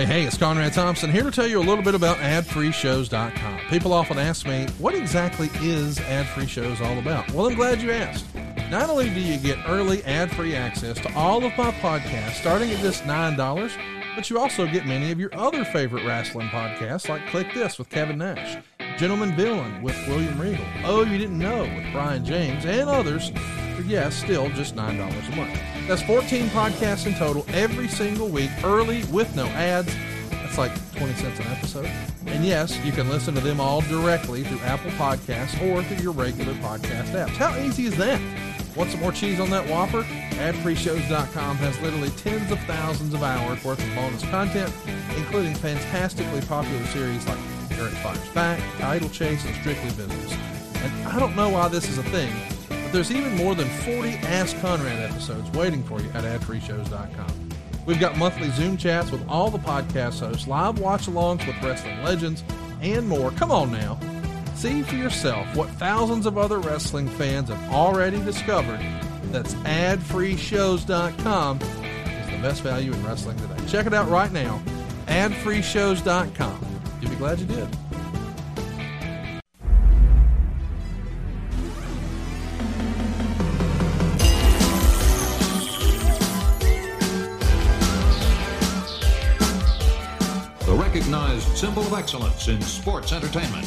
Hey, hey, it's Conrad Thompson here to tell you a little bit about adfreeshows.com. People often ask me, what exactly is Ad Free Shows all about? Well, I'm glad you asked. Not only do you get early ad free access to all of my podcasts starting at just $9, but you also get many of your other favorite wrestling podcasts like Click This with Kevin Nash, Gentleman Villain with William Regal, Oh You Didn't Know with Brian James, and others yes, still just $9 a month. That's 14 podcasts in total every single week, early with no ads. That's like 20 cents an episode. And yes, you can listen to them all directly through Apple Podcasts or through your regular podcast apps. How easy is that? Want some more cheese on that Whopper? AdFreeShows.com has literally tens of thousands of hours worth of bonus content, including fantastically popular series like Eric Fires Back, Idle Chase, and Strictly Business. And I don't know why this is a thing, but there's even more than 40 Ask Conrad episodes waiting for you at AdFreeShows.com. We've got monthly Zoom chats with all the podcast hosts, live watch alongs with wrestling legends, and more. Come on now. See for yourself what thousands of other wrestling fans have already discovered. That's adfreeshows.com is the best value in wrestling today. Check it out right now. Adfreeshows.com. You'll be glad you did. The recognized symbol of excellence in sports entertainment.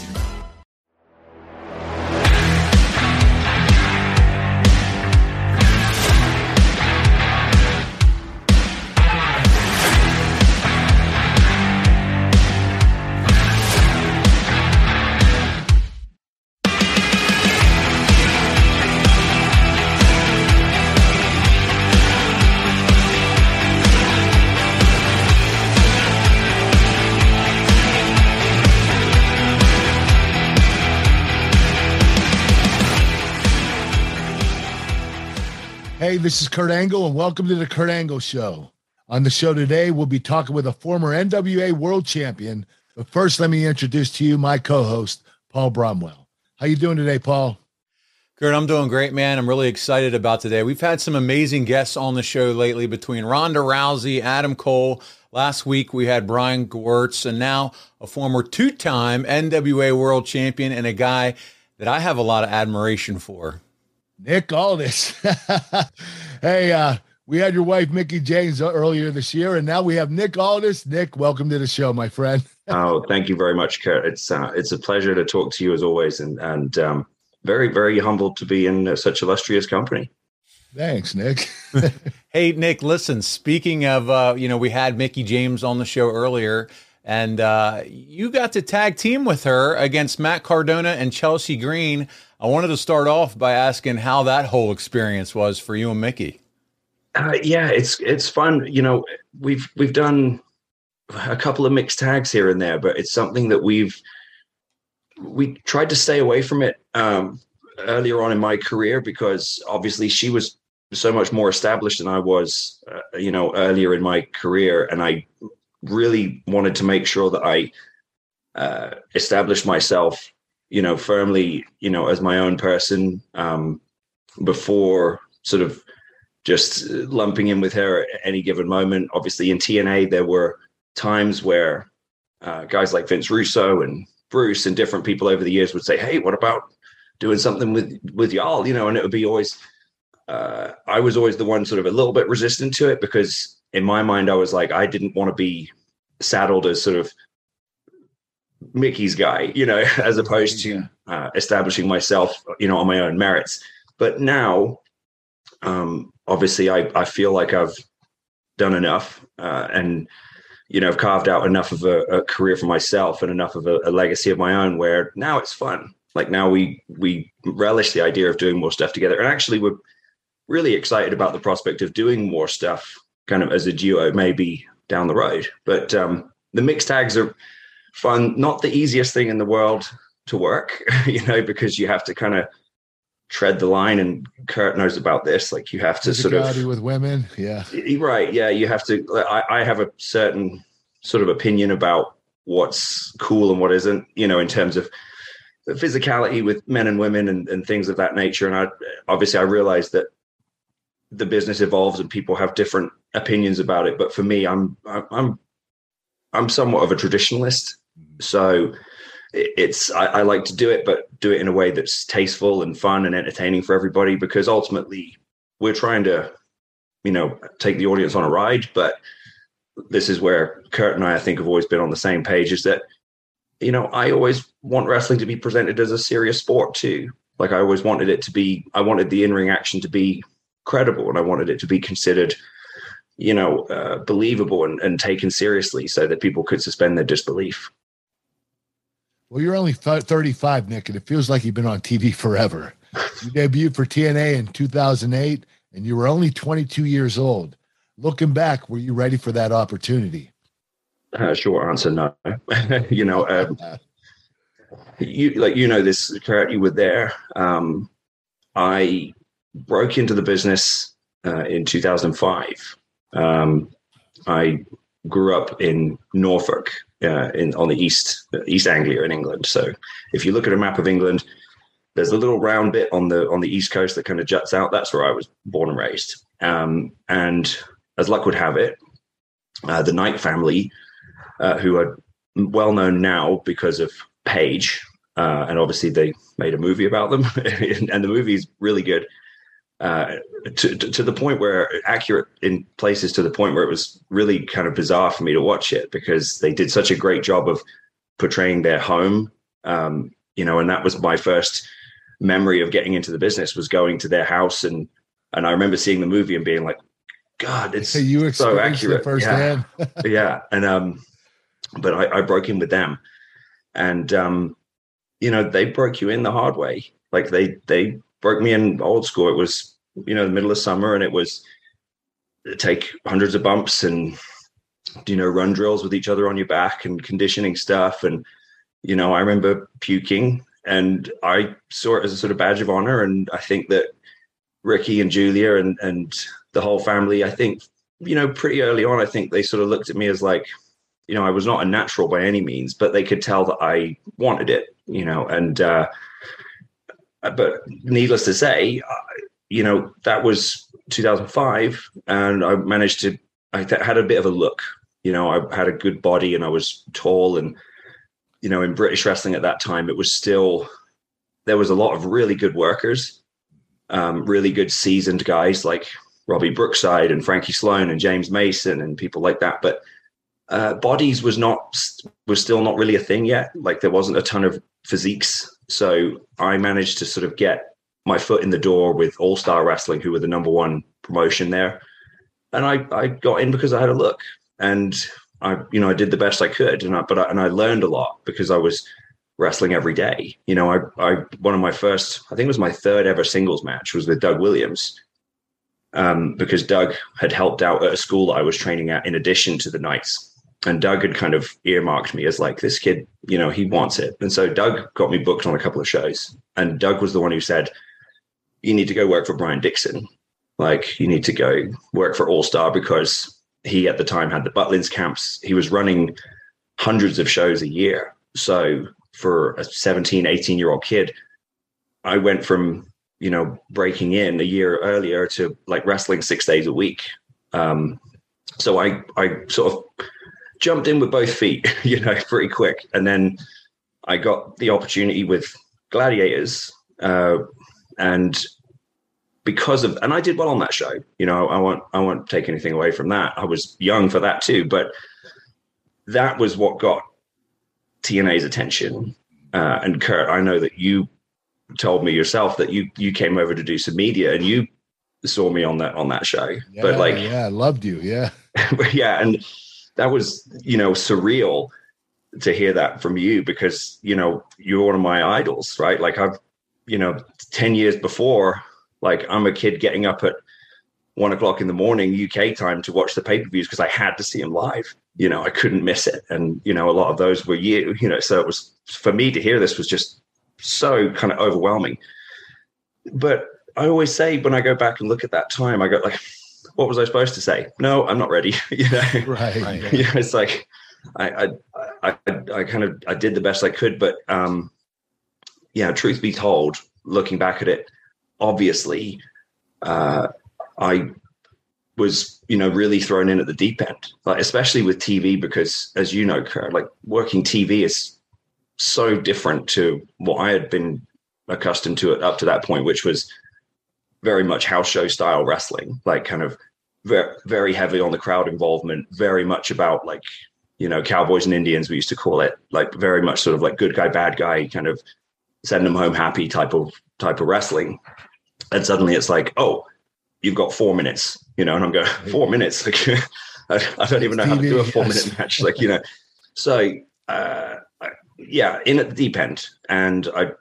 Hey, this is Kurt Angle, and welcome to the Kurt Angle Show. On the show today, we'll be talking with a former NWA World Champion. But first, let me introduce to you my co-host, Paul Bromwell. How you doing today, Paul? Kurt, I'm doing great, man. I'm really excited about today. We've had some amazing guests on the show lately between Ronda Rousey, Adam Cole. Last week we had Brian Gewirtz, and now a former two-time NWA World Champion and a guy that I have a lot of admiration for. Nick Aldis. hey, uh, we had your wife Mickie James earlier this year, and now we have Nick Aldis. Nick, welcome to the show, my friend. oh, thank you very much, Kurt. It's uh, it's a pleasure to talk to you as always, and and um, very very humbled to be in uh, such illustrious company. Thanks, Nick. hey, Nick. Listen, speaking of, uh, you know, we had Mickie James on the show earlier, and uh, you got to tag team with her against Matt Cardona and Chelsea Green. I wanted to start off by asking how that whole experience was for you and Mickie. Uh, yeah, it's it's fun. You know, we've we've done a couple of mixed tags here and there, but it's something that we've we tried to stay away from it um, earlier on in my career because obviously she was so much more established than I was, uh, you know, earlier in my career, and I really wanted to make sure that I uh, established myself you know, firmly, you know, as my own person um, before sort of just lumping in with her at any given moment. Obviously, in TNA, there were times where uh, guys like Vince Russo and Bruce and different people over the years would say, "Hey, what about doing something with with y'all?" You know, and it would be always. Uh, I was always the one sort of a little bit resistant to it because in my mind, I was like, I didn't want to be saddled as sort of Mickie's guy, you know, as opposed to uh, establishing myself, you know, on my own merits. But now, um, obviously, I, I feel like I've done enough uh, and, you know, I've carved out enough of a, a career for myself and enough of a, a, legacy of my own where now it's fun. Like now we we relish the idea of doing more stuff together. And actually, we're really excited about the prospect of doing more stuff kind of as a duo, maybe down the road. But um, the mix tags are fun, not the easiest thing in the world to work, you know, because you have to kind of tread the line, and Kurt knows about this. Like you have to sort of with women, yeah, right, yeah. You have to. I, I have a certain sort of opinion about what's cool and what isn't. You know, in terms of physicality with men and women and, and things of that nature. And I obviously I realize that the business evolves and people have different opinions about it. But for me, I'm I'm I'm somewhat of a traditionalist, so it's I, I, like to do it, but do it in a way that's tasteful and fun and entertaining for everybody. Because ultimately, we're trying to, you know, take the audience on a ride. But this is where Kurt and I, I think, have always been on the same page. Is that you know I always want wrestling to be presented as a serious sport too. Like I always wanted it to be. I wanted the in ring action to be credible, and I wanted it to be considered you know, uh, believable and, and taken seriously so that people could suspend their disbelief. Well, you're only 35, Nick, and it feels like you've been on TV forever. You debuted for TNA in 2008, and you were only 22 years old. Looking back, were you ready for that opportunity? Uh, short answer, no. you know, um, you like you know this, Kurt. You were there. Um, I broke into the business uh, in 2005 um, I grew up in Norfolk, uh, in on the east East Anglia in England. So if you look at a map of England, there's a little round bit on the on the east coast that kind of juts out. That's where I was born and raised. Um, and as luck would have it, uh, the Knight family, uh, who are well known now because of Paige, uh, and obviously they made a movie about them, and the movie is really good uh, to, to the point where accurate in places to the point where it was really kind of bizarre for me to watch it because they did such a great job of portraying their home. Um, you know, and that was my first memory of getting into the business was going to their house and and I remember seeing the movie and being like, God, it's you so accurate. firsthand. Yeah. yeah. And um, but I, I broke in with them. And um, you know, they broke you in the hard way. Like they they broke me in old school. It was you know the middle of summer and it was take hundreds of bumps and you know run drills with each other on your back and conditioning stuff and you know i remember puking and i saw it as a sort of badge of honor and i think that ricky and julia and and the whole family i think you know pretty early on i think they sort of looked at me as like you know i was not a natural by any means but they could tell that i wanted it you know and uh but needless to say you know, that was 2005, and I managed to. I th- had a bit of a look. You know, I had a good body, and I was tall, and you know, in British wrestling at that time, it was still there was a lot of really good workers, um, really good seasoned guys like Robbie Brookside and Frankie Sloan and James Mason and people like that. But uh, bodies was not was still not really a thing yet. Like there wasn't a ton of physiques. So I managed to sort of get my foot in the door with All Star Wrestling, who were the number one promotion there. And I, I got in because I had a look, and I, you know, I did the best I could, and I, but I, and I learned a lot because I was wrestling every day. You know, I, I one of my first, I think it was my third ever singles match was with Doug Williams, um, because Doug had helped out at a school that I was training at in addition to the Knights. And Doug had kind of earmarked me as like this kid, you know, he wants it. And so Doug got me booked on a couple of shows. And Doug was the one who said, you need to go work for Brian Dixon. Like you need to go work for All Star because he at the time had the Butlins camps. He was running hundreds of shows a year. So for a 17, 18 year old kid, I went from, you know, breaking in a year earlier to like wrestling six days a week. Um, so I, I sort of jumped in with both feet, you know, pretty quick. And then I got the opportunity with Gladiators, uh, and because of and I did well on that show. You know, I won't I won't take anything away from that. I was young for that too, but that was what got TNA's attention. Uh, and Kurt, I know that you told me yourself that you you came over to do some media and you saw me on that on that show. Yeah, but like yeah, I loved you. Yeah. yeah, and that was, you know, surreal to hear that from you because, you know, you're one of my idols, right? Like I've you know, 10 years before, like I'm a kid getting up at one o'clock in the morning UK time to watch the pay per views because I had to see them live. You know, I couldn't miss it. And, you know, a lot of those were you, you know, so it was for me to hear this was just so kind of overwhelming. but I always say when I go back and look at that time, I go like, what was I supposed to say? No, I'm not ready. you know, right. right. Yeah, it's like I, I, I, I kind of I did the best I could, but um, yeah. Truth be told, looking back at it, obviously, uh, I was you know really thrown in at the deep end, like especially with TV because as you know, Kurt, like working TV is so different to what I had been accustomed to it up to that point, which was very much house show style wrestling, like kind of very, very heavy on the crowd involvement, very much about like, you know, cowboys and Indians, we used to call it, like very much sort of like good guy, bad guy, kind of send them home happy type of type of wrestling. And suddenly it's like, oh, you've got four minutes, you know, and I'm going, four minutes. Like I, I don't even know how to do a four minute match. Like, you know, so uh, yeah, in at the deep end. And I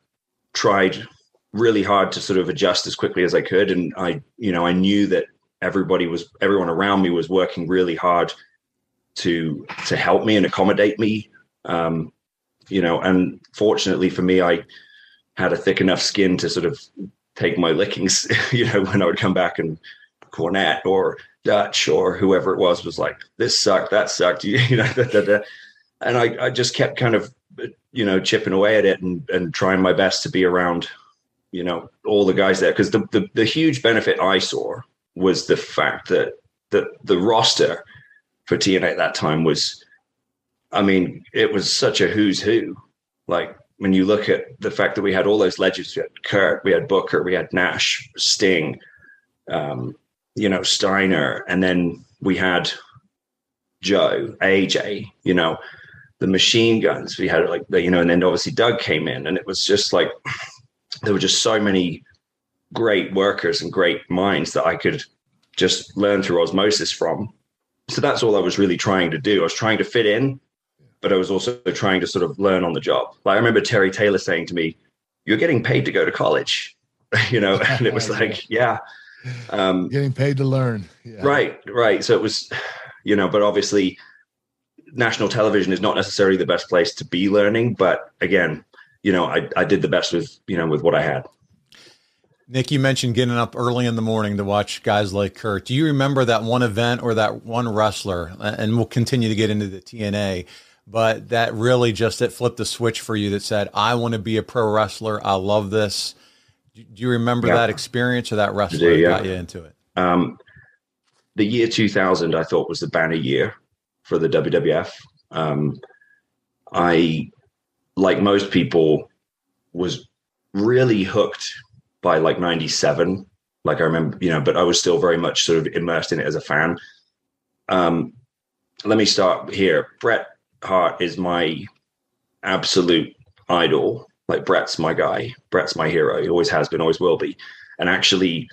tried really hard to sort of adjust as quickly as I could. And I, you know, I knew that everybody was, everyone around me was working really hard to to help me and accommodate me. Um, you know, and fortunately for me, I had a thick enough skin to sort of take my lickings. You know, when I would come back and Cornette or Dutch or whoever it was was like, "This sucked, that sucked," you, know, da, da, da. and I, I just kept kind of, you know, chipping away at it and and trying my best to be around you know all the guys there because the, the, the huge benefit I saw was the fact that that the roster for TNA at that time was, I mean, it was such a who's who. Like when you look at the fact that we had all those legends, we had Kurt, we had Booker, we had Nash, Sting, um, you know, Steiner, and then we had Joe, AJ, you know, the machine guns. We had like the, you know, and then obviously Doug came in, and it was just like there were just so many great workers and great minds that I could just learn through osmosis from. So that's all I was really trying to do. I was trying to fit in, but I was also trying to sort of learn on the job. Like I remember Terry Taylor saying to me, "You're getting paid to go to college," you know, and it was like, yeah, um, getting paid to learn. Yeah. Right, right. So it was, you know, but obviously, national television is not necessarily the best place to be learning. But again, you know, I, I did the best with, you know, with what I had. Nick, you mentioned getting up early in the morning to watch guys like Kurt. Do you remember that one event or that one wrestler? And we'll continue to get into the TNA, but that really just it flipped the switch for you that said, "I want to be a pro wrestler. I love this." Do you remember yeah. that experience or that wrestler yeah. got you into it? Um, the year 2000, I thought was the banner year for the WWF. Um, I like most people, was really hooked by like 97. Like I remember, you know, but I was still very much sort of immersed in it as a fan. Um, let me start here. Bret Hart is my absolute idol. Like Bret's my guy. Bret's my hero. He always has been, always will be. And actually,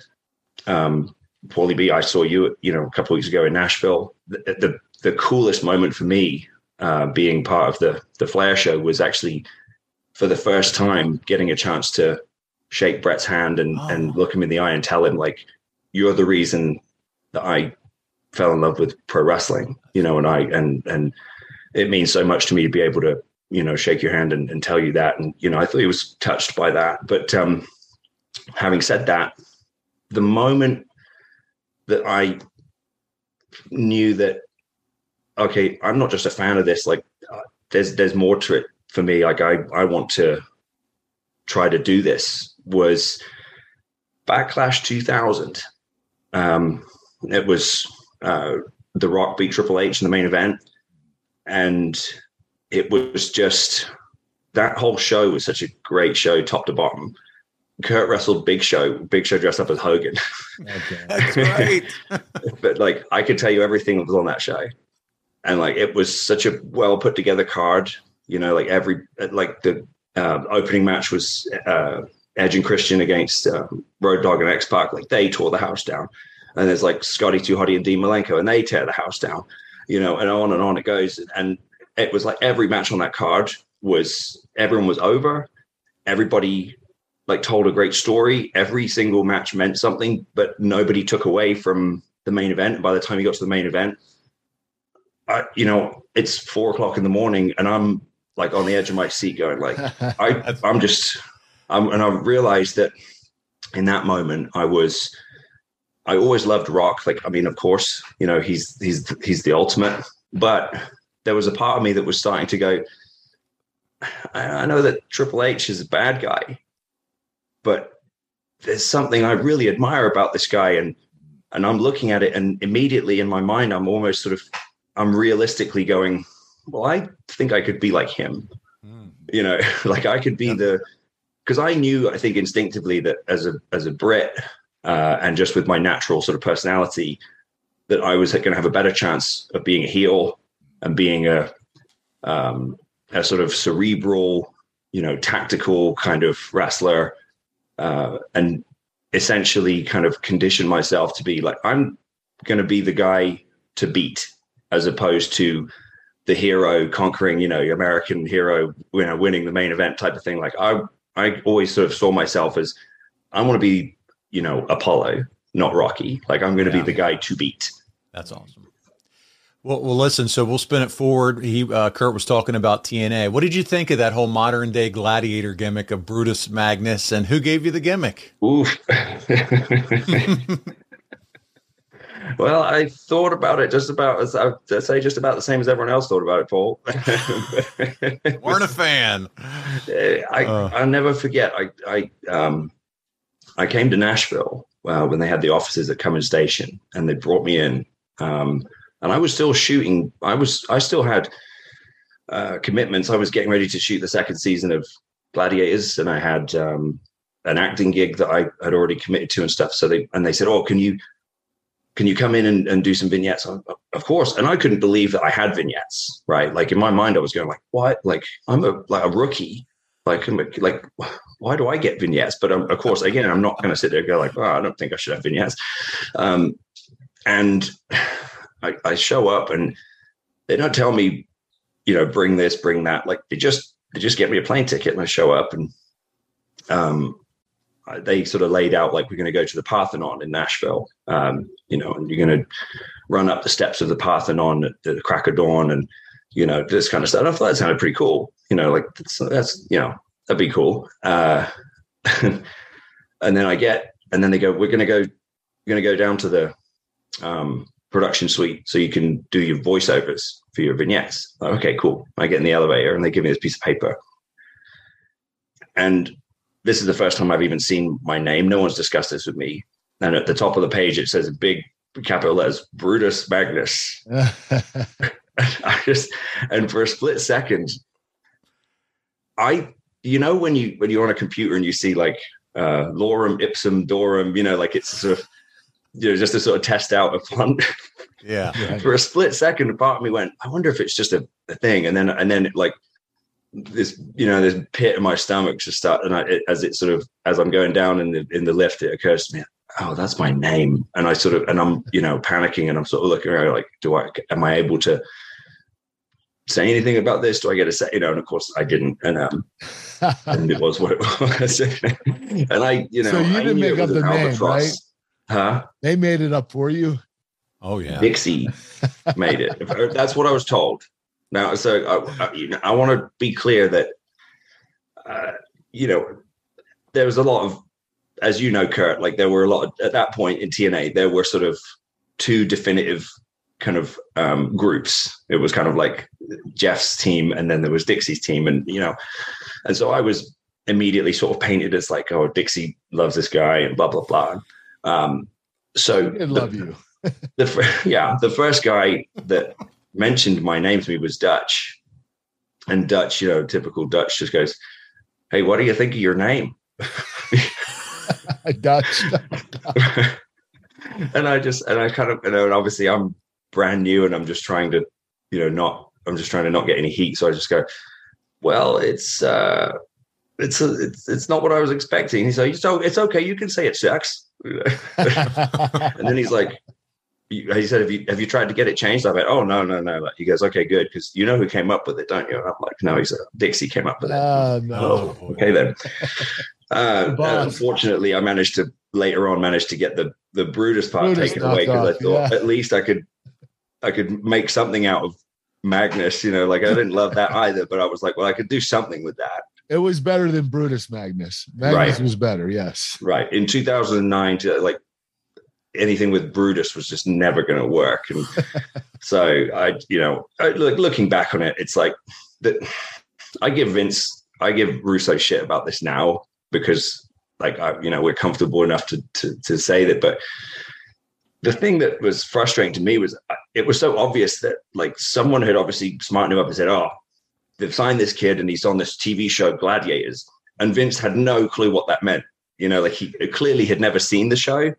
um, Paulie B, I saw you, you know, a couple of weeks ago in Nashville. The, the, the coolest moment for me uh, being part of the the Flair show was actually for the first time getting a chance to shake Brett's hand and oh. and look him in the eye and tell him like you're the reason that I fell in love with pro wrestling, you know, and I and and it means so much to me to be able to you know shake your hand and, and tell you that and you know I thought he was touched by that but um having said that the moment that I knew that okay, I'm not just a fan of this. Like, uh, there's there's more to it for me. Like, I I want to try to do this. Was Backlash 2000. Um, it was uh, The Rock beat Triple H in the main event, and it was just that whole show was such a great show, top to bottom. Kurt wrestled Big Show. Big Show dressed up as Hogan. Okay. That's right. but like, I could tell you everything that was on that show and like it was such a well put together card. You know, like every like the uh, opening match was uh, Edge and Christian against uh, Road Dogg and X Pac. Like they tore the house down, and there's like Scotty 2 Hotty and Dean Malenko, and they tear the house down. You know, and on and on it goes. And it was like every match on that card was everyone was over. Everybody like told a great story. Every single match meant something, but nobody took away from the main event. By the time you got to the main event, I, you know, it's four o'clock in the morning and I'm like on the edge of my seat going like, I, I'm just, I'm, and I realized that in that moment, I was, I always loved rock. Like, I mean, of course, you know, he's, he's, he's the ultimate, but there was a part of me that was starting to go, I, I know that Triple H is a bad guy, but there's something I really admire about this guy. And, and I'm looking at it and immediately in my mind, I'm almost sort of, I'm realistically going, well, I think I could be like him. Mm. You know, like I could be yeah. the, because I knew, I think instinctively that as a, as a Brit uh, and just with my natural sort of personality, that I was going to have a better chance of being a heel and being a, um, a sort of cerebral, you know, tactical kind of wrestler, uh, and essentially kind of condition myself to be like, I'm going to be the guy to beat, as opposed to the hero conquering, you know, American hero, you know, winning the main event type of thing. Like I, I always sort of saw myself as, I want to be, you know, Apollo, not Rocky. Like I'm going to yeah. be the guy to beat. That's awesome. Well, well, listen. So we'll spin it forward. He, uh, Kurt was talking about TNA. What did you think of that whole modern day gladiator gimmick of Brutus Magnus, and who gave you the gimmick? Oof. well, I thought about it just about as I say, just about the same as everyone else thought about it. Paul, weren't a fan. I uh. I never forget. I I um I came to Nashville uh, when they had the offices at Cummins Station, and they brought me in. Um, and I was still shooting. I was I still had uh, commitments. I was getting ready to shoot the second season of Gladiators, and I had um, an acting gig that I had already committed to and stuff. So they and they said, "Oh, can you can you come in and, and do some vignettes?" of course. And I couldn't believe that I had vignettes. Right, like in my mind, I was going like, "What? Like I'm a like a rookie." Like, like, why do I get vignettes? But um, of course, again, I'm not going to sit there and go like, "Oh, I don't think I should have vignettes." Um, and I, I show up and they don't tell me, you know, bring this, bring that. Like they just they just get me a plane ticket and I show up and um they sort of laid out like we're going to go to the Parthenon in Nashville, um, you know, and you're going to run up the steps of the Parthenon at the crack of dawn, and you know this kind of stuff. I thought that sounded pretty cool, you know, like that's, that's you know that'd be cool. Uh, and then I get, and then they go, we're going to go, we're going to go down to the um, production suite so you can do your voiceovers for your vignettes. Like, okay, cool. I get in the elevator and they give me this piece of paper. And this is the first time I've even seen my name. No one's discussed this with me. And at the top of the page, it says a big capital letters Brutus Magnus. I just, and for a split second, I, you know, when you, when you're on a computer and you see like, uh, lorem ipsum dorum, you know, like it's sort of, you know, just to sort of test out a font. Yeah. For a split second, a part of me went, I wonder if it's just a, a thing. And then, and then like this, you know, this pit in my stomach just start, and I, it, as it sort of, as I'm going down in the, in the lift, it occurs to me, oh, that's my name. And I sort of, and I'm, you know, panicking and I'm sort of looking around like, do I, am I able to say anything about this? Do I get a say? You know, and of course I didn't. And, um, and it was what it was. and I, you know, so you didn't make up the name, right? Huh? They made it up for you. Oh yeah, Dixie made it. That's what I was told. Now, so I, I, I want to be clear that uh, you know there was a lot of, as you know, Kurt. Like there were a lot of, at that point in TNA. There were sort of two definitive kind of um, groups. It was kind of like Jeff's team, and then there was Dixie's team, and you know, and so I was immediately sort of painted as like, oh, Dixie loves this guy, and blah blah blah. Um, so I love the, you. the yeah, the first guy that mentioned my name to me was Dutch, and Dutch, you know, typical Dutch, just goes, "Hey, what do you think of your name?" Dutch. and I just and I kind of you know, and obviously I'm brand new, and I'm just trying to, you know, not I'm just trying to not get any heat, so I just go, "Well, it's." uh it's a, it's it's not what I was expecting. He's like, so it's okay. You can say it sucks. and then he's like, he said, have you have you tried to get it changed? I went, oh no no no. He goes, okay, good, because you know who came up with it, don't you? And I'm like, no, he said Dixie came up with it. Uh, no. Oh, okay then. Uh, unfortunately, I managed to later on managed to get the the Brutus part Brutus taken away because I thought yeah. at least I could I could make something out of Magnus. You know, like I didn't love that either, but I was like, well, I could do something with that. It was better than Brutus Magnus. Magnus Right. was better. Yes. Right. In 2009, like anything with Brutus was just never going to work. And so I, you know, I, look, looking back on it, it's like that. I give Vince, I give Russo shit about this now because, like, I, you know, we're comfortable enough to, to to say that. But the thing that was frustrating to me was uh, it was so obvious that like someone had obviously smartened him up and said, "Oh, they've signed this kid and he's on this TV show Gladiators," and Vince had no clue what that meant. You know, like he clearly had never seen the show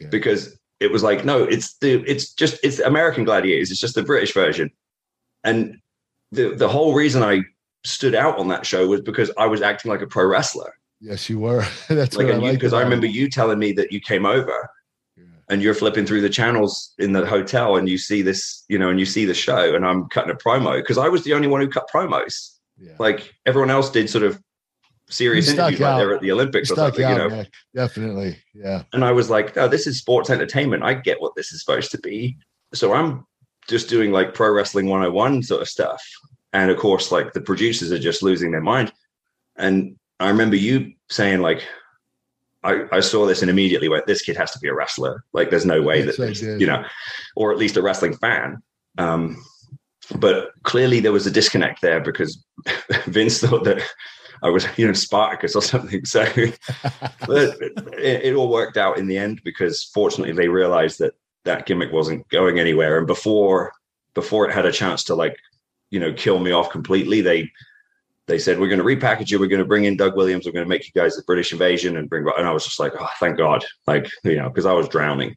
Okay. because it was like, no, it's the it's just it's American Gladiators. It's just the British version, and the the whole reason I stood out on that show was because I was acting like a pro wrestler. Yes, you were. That's Like, what I like because I remember you telling me that you came over Yeah. and you're flipping through the channels in the hotel and you see this, you know, and you see the show and I'm cutting a promo because I was the only one who cut promos. Yeah. Like everyone else did sort of serious You stuck interviews like out. they're at the Olympics or something, out, you know. Nick. Definitely. Yeah. And I was like, oh, this is sports entertainment. I get what this is supposed to be. So I'm just doing like pro wrestling 101 sort of stuff. And of course, like the producers are just losing their mind. And I remember you saying, like, I, I saw this and immediately went, this kid has to be a wrestler. Like, there's no way Yes, that, I this, did. you know, or at least a wrestling fan. Um, but clearly there was a disconnect there because Vince thought that I was, you know, Spartacus or something. So but it, it all worked out in the end because fortunately they realized that that gimmick wasn't going anywhere. And before before it had a chance to like you know kill me off completely they they said we're going to repackage you. We're going to bring in doug williams. We're going to make you guys the british invasion and bring and i was just like oh thank god. Like you know because i was drowning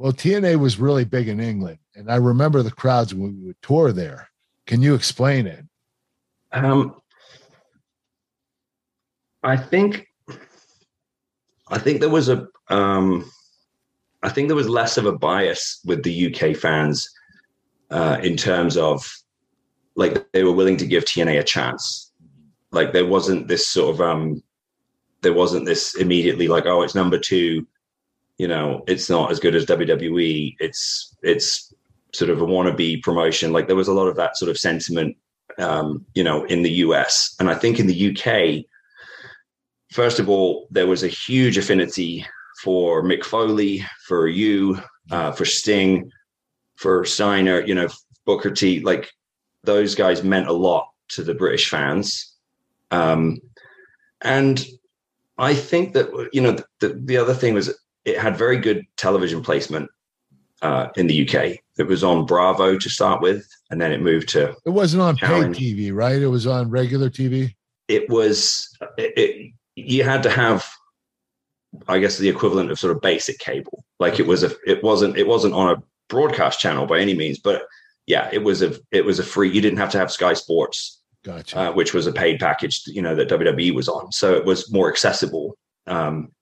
Well, TNA was really big in England, and I remember the crowds when we would tour there. Can you explain it? Um, I think, I think there was a, um, I think there was less of a bias with the UK fans uh, in terms of like they were willing to give TNA a chance. Like there wasn't this sort of, um, there wasn't this immediately like, oh, it's number two. You know, it's not as good as WWE. It's it's sort of a wannabe promotion. Like there was a lot of that sort of sentiment um, you know, in the US. And I think in the UK, first of all, there was a huge affinity for Mick Foley, for you, uh, for Sting, for Steiner, you know, Booker T. Like those guys meant a lot to the British fans. Um, and I think that, you know, the, the other thing was it had very good television placement uh, in the UK. It was on Bravo to start with, and then it moved to It wasn't on paid TV, right? It was on regular TV. it was it, it, you had to have i guess the equivalent of sort of basic cable like it was a it wasn't it wasn't on a broadcast channel by any means but yeah it was a it was a free you didn't have to have sky sports Gotcha. uh, which was a paid package you know that wwe was on so it was more accessible um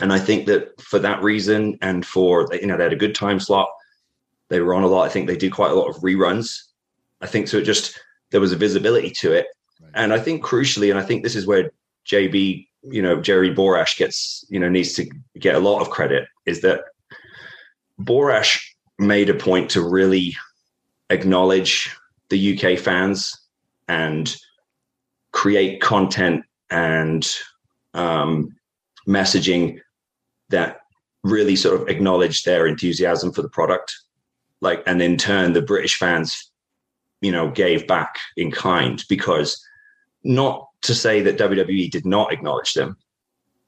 and i think that for that reason and for you know they had a good time slot. They were on a lot. I think they did quite a lot of reruns. I think so it just there was a visibility to it. Right. and I think crucially, and I think this is where JB, you know, Jeremy Borash gets, you know, needs to get a lot of credit, is that Borash made a point to really acknowledge the UK fans and create content and um, messaging that really sort of acknowledged their enthusiasm for the product. Like, and in turn, the British fans you know, gave back in kind because not to say that WWE did not acknowledge them,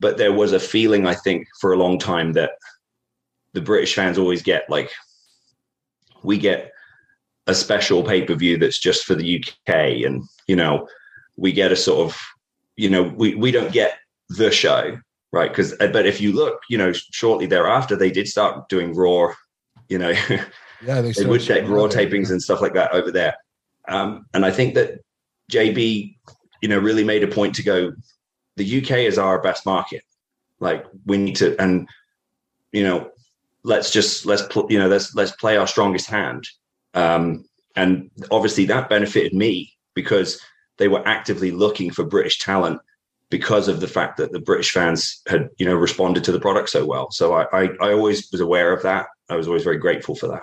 but there was a feeling, I think, for a long time that the British fans always get like, we get a special pay per view that's just for the UK, and you know, we get a sort of, you know, we we don't get the show, right? Because but if you look, you know, shortly thereafter, they did start doing Raw, you know. Yeah, they, they would take raw tapings and stuff like that over there. Um, and I think that JB, you know, really made a point to go, the UK is our best market. Like we need to, and you know, let's just let's pl- you know let's let's play our strongest hand. Um, and obviously that benefited me because they were actively looking for British talent because of the fact that the British fans had you know responded to the product so well. So I I, I always was aware of that. I was always very grateful for that.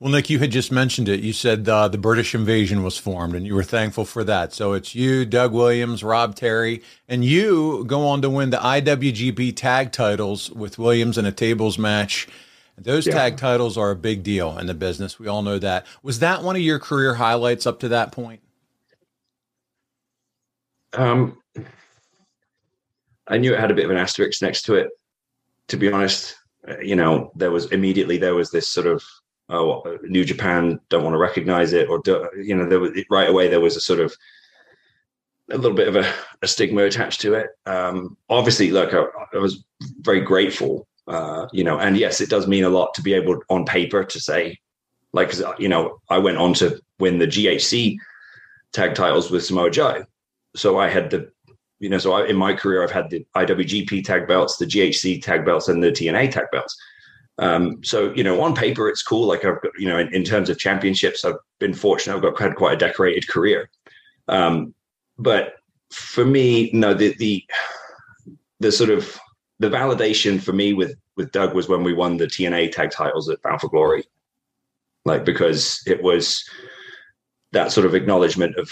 Well, Nick, you had just mentioned it. You said uh, the British invasion was formed, and you were thankful for that. So it's you, Doug Williams, Rob Terry, and you go on to win the IWGP tag titles with Williams in a tables match. Those yeah. tag titles are a big deal in the business. We all know that. Was that one of your career highlights up to that point? Um, I knew it had a bit of an asterisk next to it. To be honest, uh, you know, there was immediately there was this sort of oh, New Japan don't want to recognize it, or you know, there was right away there was a sort of a little bit of a, a stigma attached to it. Um, obviously, look, I, I, was very grateful, uh, you know, and yes, it does mean a lot to be able on paper to say, like, you know, I went on to win the GHC tag titles with Samoa Joe, so I had the you know, so I, in my career, I've had the IWGP tag belts, the GHC tag belts, and the TNA tag belts. Um, so you know, on paper, it's cool. Like I've got, you know, in, in, terms of championships, I've been fortunate. I've got had quite a decorated career. Um, but for me, no, the the the sort of the validation for me with with Doug was when we won the TNA tag titles at Bound for Glory, like because it was that sort of acknowledgement of.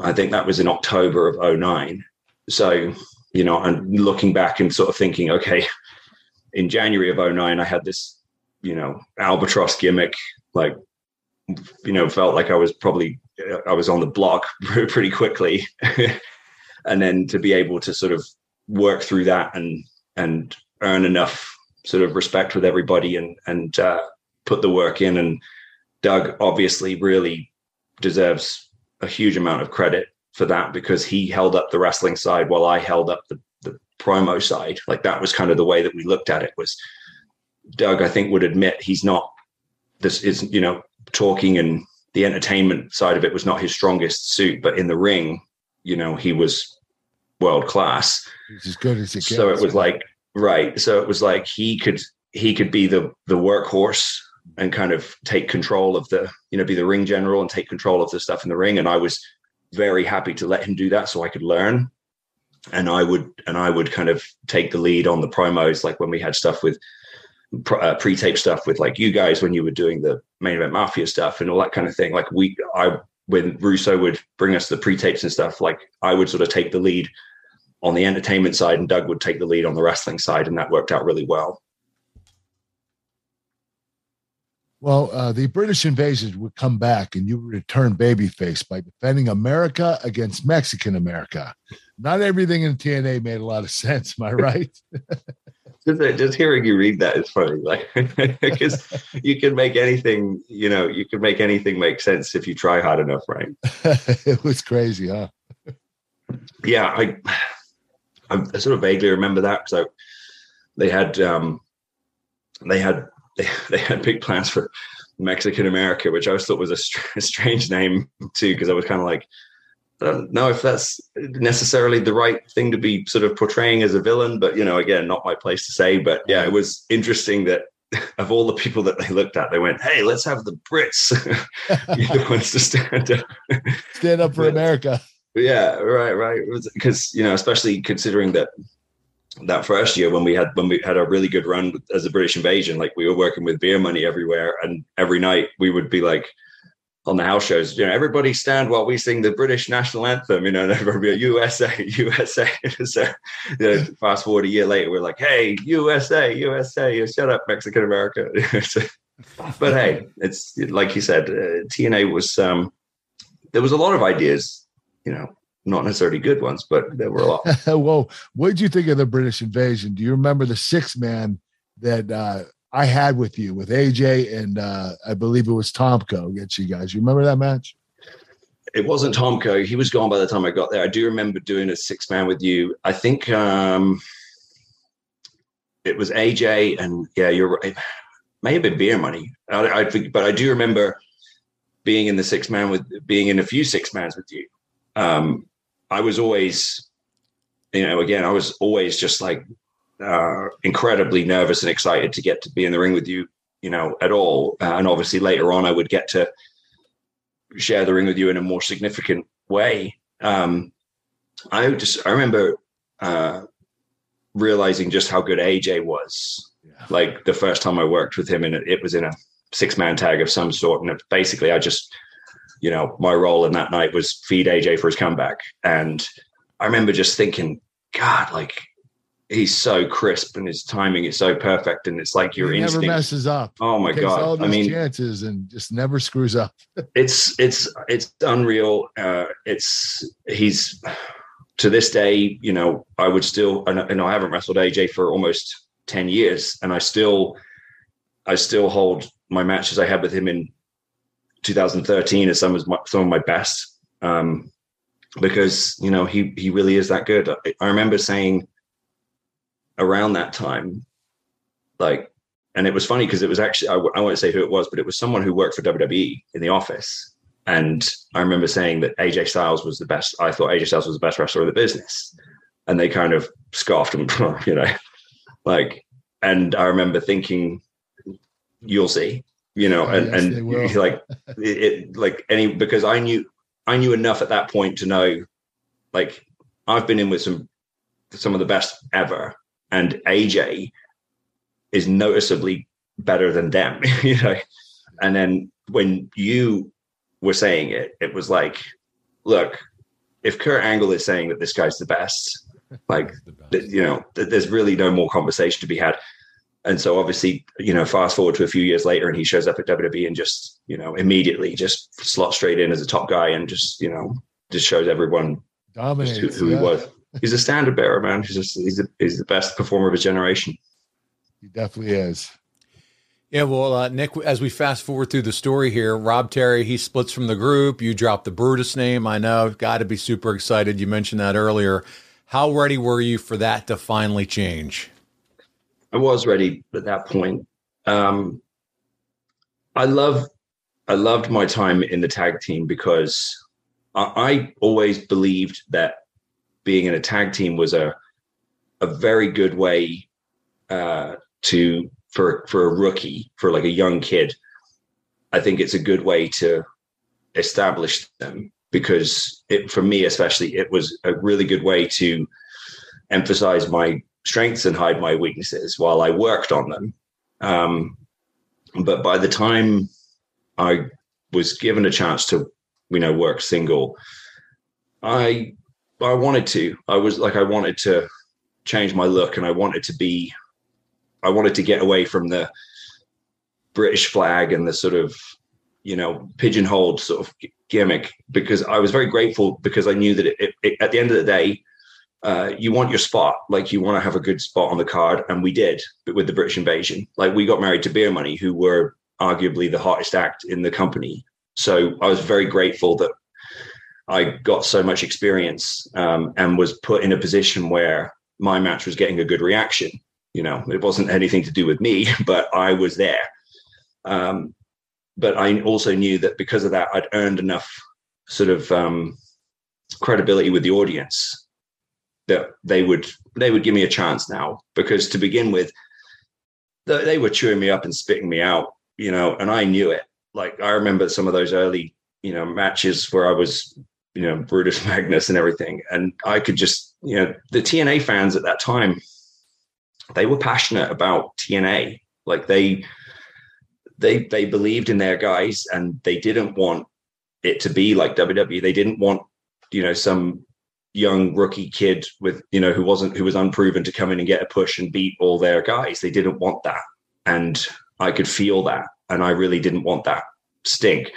I think that was in October of 09. So you know, and looking back and sort of thinking, okay, in January of 09, I had this, you know, albatross gimmick, like, you know, felt like I was probably, I was on the block pretty quickly. and then to be able to sort of work through that and, and earn enough sort of respect with everybody and, and, uh, put the work in. And Doug obviously really deserves a huge amount of credit for that because he held up the wrestling side while I held up the the promo side. Like that was kind of the way that we looked at it. Was Doug? I think would admit he's not. This is you know talking and the entertainment side of it was not his strongest suit, but in the ring, you know, he was world class. He's as good as it gets. So it was like right. So it was like he could he could be the the workhorse and kind of take control of the you know be the ring general and take control of the stuff in the ring and i was very happy to let him do that so i could learn and I would and I would kind of take the lead on the promos, like when we had stuff with uh, pre-tape stuff with like you guys when you were doing the main event mafia stuff and all that kind of thing. Like we, I when Russo would bring us the pre-tapes and stuff, like I would sort of take the lead on the entertainment side, and Doug would take the lead on the wrestling side, and that worked out really well. Well, uh, the British invasion would come back, and you would return babyface by defending America against Mexican America. Not everything in TNA made a lot of sense. Am I right? just, uh, just hearing you read that is funny, like because you can make anything, you know, you can make anything make sense if you try hard enough, right? it was crazy, huh? yeah, I, I sort of vaguely remember that because they had um, they had they, they had big plans for Mexican America, which I always thought was a, str- a strange name too, because I was kind of like, uh, I don't know if that's necessarily the right thing to be sort of portraying as a villain, but you know, again, not my place to say. But yeah, it was interesting that of all the people that they looked at, they went, "Hey, let's have the Brits." know, wants to stand up, stand up for but, America. Yeah, right, right. Because you know, especially considering that that first year when we had when we had a really good run as a British invasion, like we were working with beer money everywhere, and every night we would be like on the house shows, you know, everybody stand while we sing the British national anthem, you know, and everybody USA, USA. so, you know, fast forward a year later, we're like, hey, USA, USA, you shut up, Mexican America. but hey, it's like you said, uh, TNA was um, there was a lot of ideas, you know, not necessarily good ones, but there were a lot. well, what did you think of the British invasion? Do you remember the six man that uh, I had with you with AJ and uh, I believe it was Tomko against you guys? You remember that match? It wasn't Tomko. He was gone by the time I got there. I do remember doing a six man with you. I think um, it was AJ and yeah, you're right. It May have been beer money. I, I think, but I do remember being in the six man with being in a few six mans with you. Um, I was always, you know, again, I was always just like uh, incredibly nervous and excited to get to be in the ring with you, you know, at all. Uh, and obviously later on, I would get to share the ring with you in a more significant way. Um, I just, I remember uh, realizing just how good AJ was. Yeah. Like the first time I worked with him, and it, it was in a six man tag of some sort. And basically, I just, you know, my role in that night was feed AJ for his comeback. And I remember just thinking, God, like he's so crisp and his timing is so perfect. And it's like your he instinct. never messes up. Oh my God. I mean, chances and just never screws up. it's, it's, it's unreal. Uh, it's, he's, to this day, you know, I would still, and I haven't wrestled AJ for almost 10 years and I still, I still hold my matches I had with him in 2013 is some of my, some of my best um, because you know he he really is that good. I, I remember saying around that time, like, and it was funny because it was actually I won't say who it was, but it was someone who worked for WWE in the office, and I remember saying that AJ Styles was the best. I thought AJ Styles was the best wrestler in the business, and they kind of scoffed and you know, like, and I remember thinking you'll see you know and, yes, and like it, it, like any because i knew i knew enough at that point to know like i've been in with some some of the best ever and aj is noticeably better than them you know? And then when you were saying it it was like look if kurt angle is saying that this guy's the best like the best. you know there's really no more conversation to be had and so obviously, you know, fast forward to a few years later and he shows up at WWE and just, you know, immediately just slots straight in as a top guy and just, you know, just shows everyone Dominates, who, who yeah. he was. He's a standard bearer, man. He's just he's the, he's the best performer of his generation. He definitely is. Yeah, well, uh, Nick, as we fast forward through the story here, Rob Terry, he splits from the group. You dropped the Brutus name. I know, got to be super excited. You mentioned that earlier. How ready were you for that to finally change? I was ready at that point. Um, I love, I loved my time in the tag team because I, I always believed that being in a tag team was a a very good way uh, to for for a rookie for like a young kid. I think it's a good way to establish them because it for me especially it was a really good way to emphasize my strengths and hide my weaknesses while I worked on them. Um, but by the time I was given a chance to, you know, work single, I I wanted to. I was like I wanted to change my look and I wanted to be I wanted to get away from the British flag and the sort of you know pigeonholed sort of gimmick because I was very grateful because I knew that it, it, it, at the end of the day uh, you want your spot, like you want to have a good spot on the card, and we did. But with the British invasion, like we got married to Beer Money, who were arguably the hottest act in the company. So I was very grateful that I got so much experience um, and was put in a position where my match was getting a good reaction. You know, it wasn't anything to do with me, but I was there. Um, but I also knew that because of that, I'd earned enough sort of um, credibility with the audience that they would they would give me a chance now. Because to begin with they were chewing me up and spitting me out you know and i knew it. Like i remember some of those early you know matches where i was you know brutus magnus and everything. And i could just you know the tna fans at that time they were passionate about tna like they they they believed in their guys and they didn't want it to be like wwe they didn't want you know some young rookie kid with you know who wasn't who was unproven to come in and get a push and beat all their guys they didn't want that and i could feel that and I really didn't want that stink.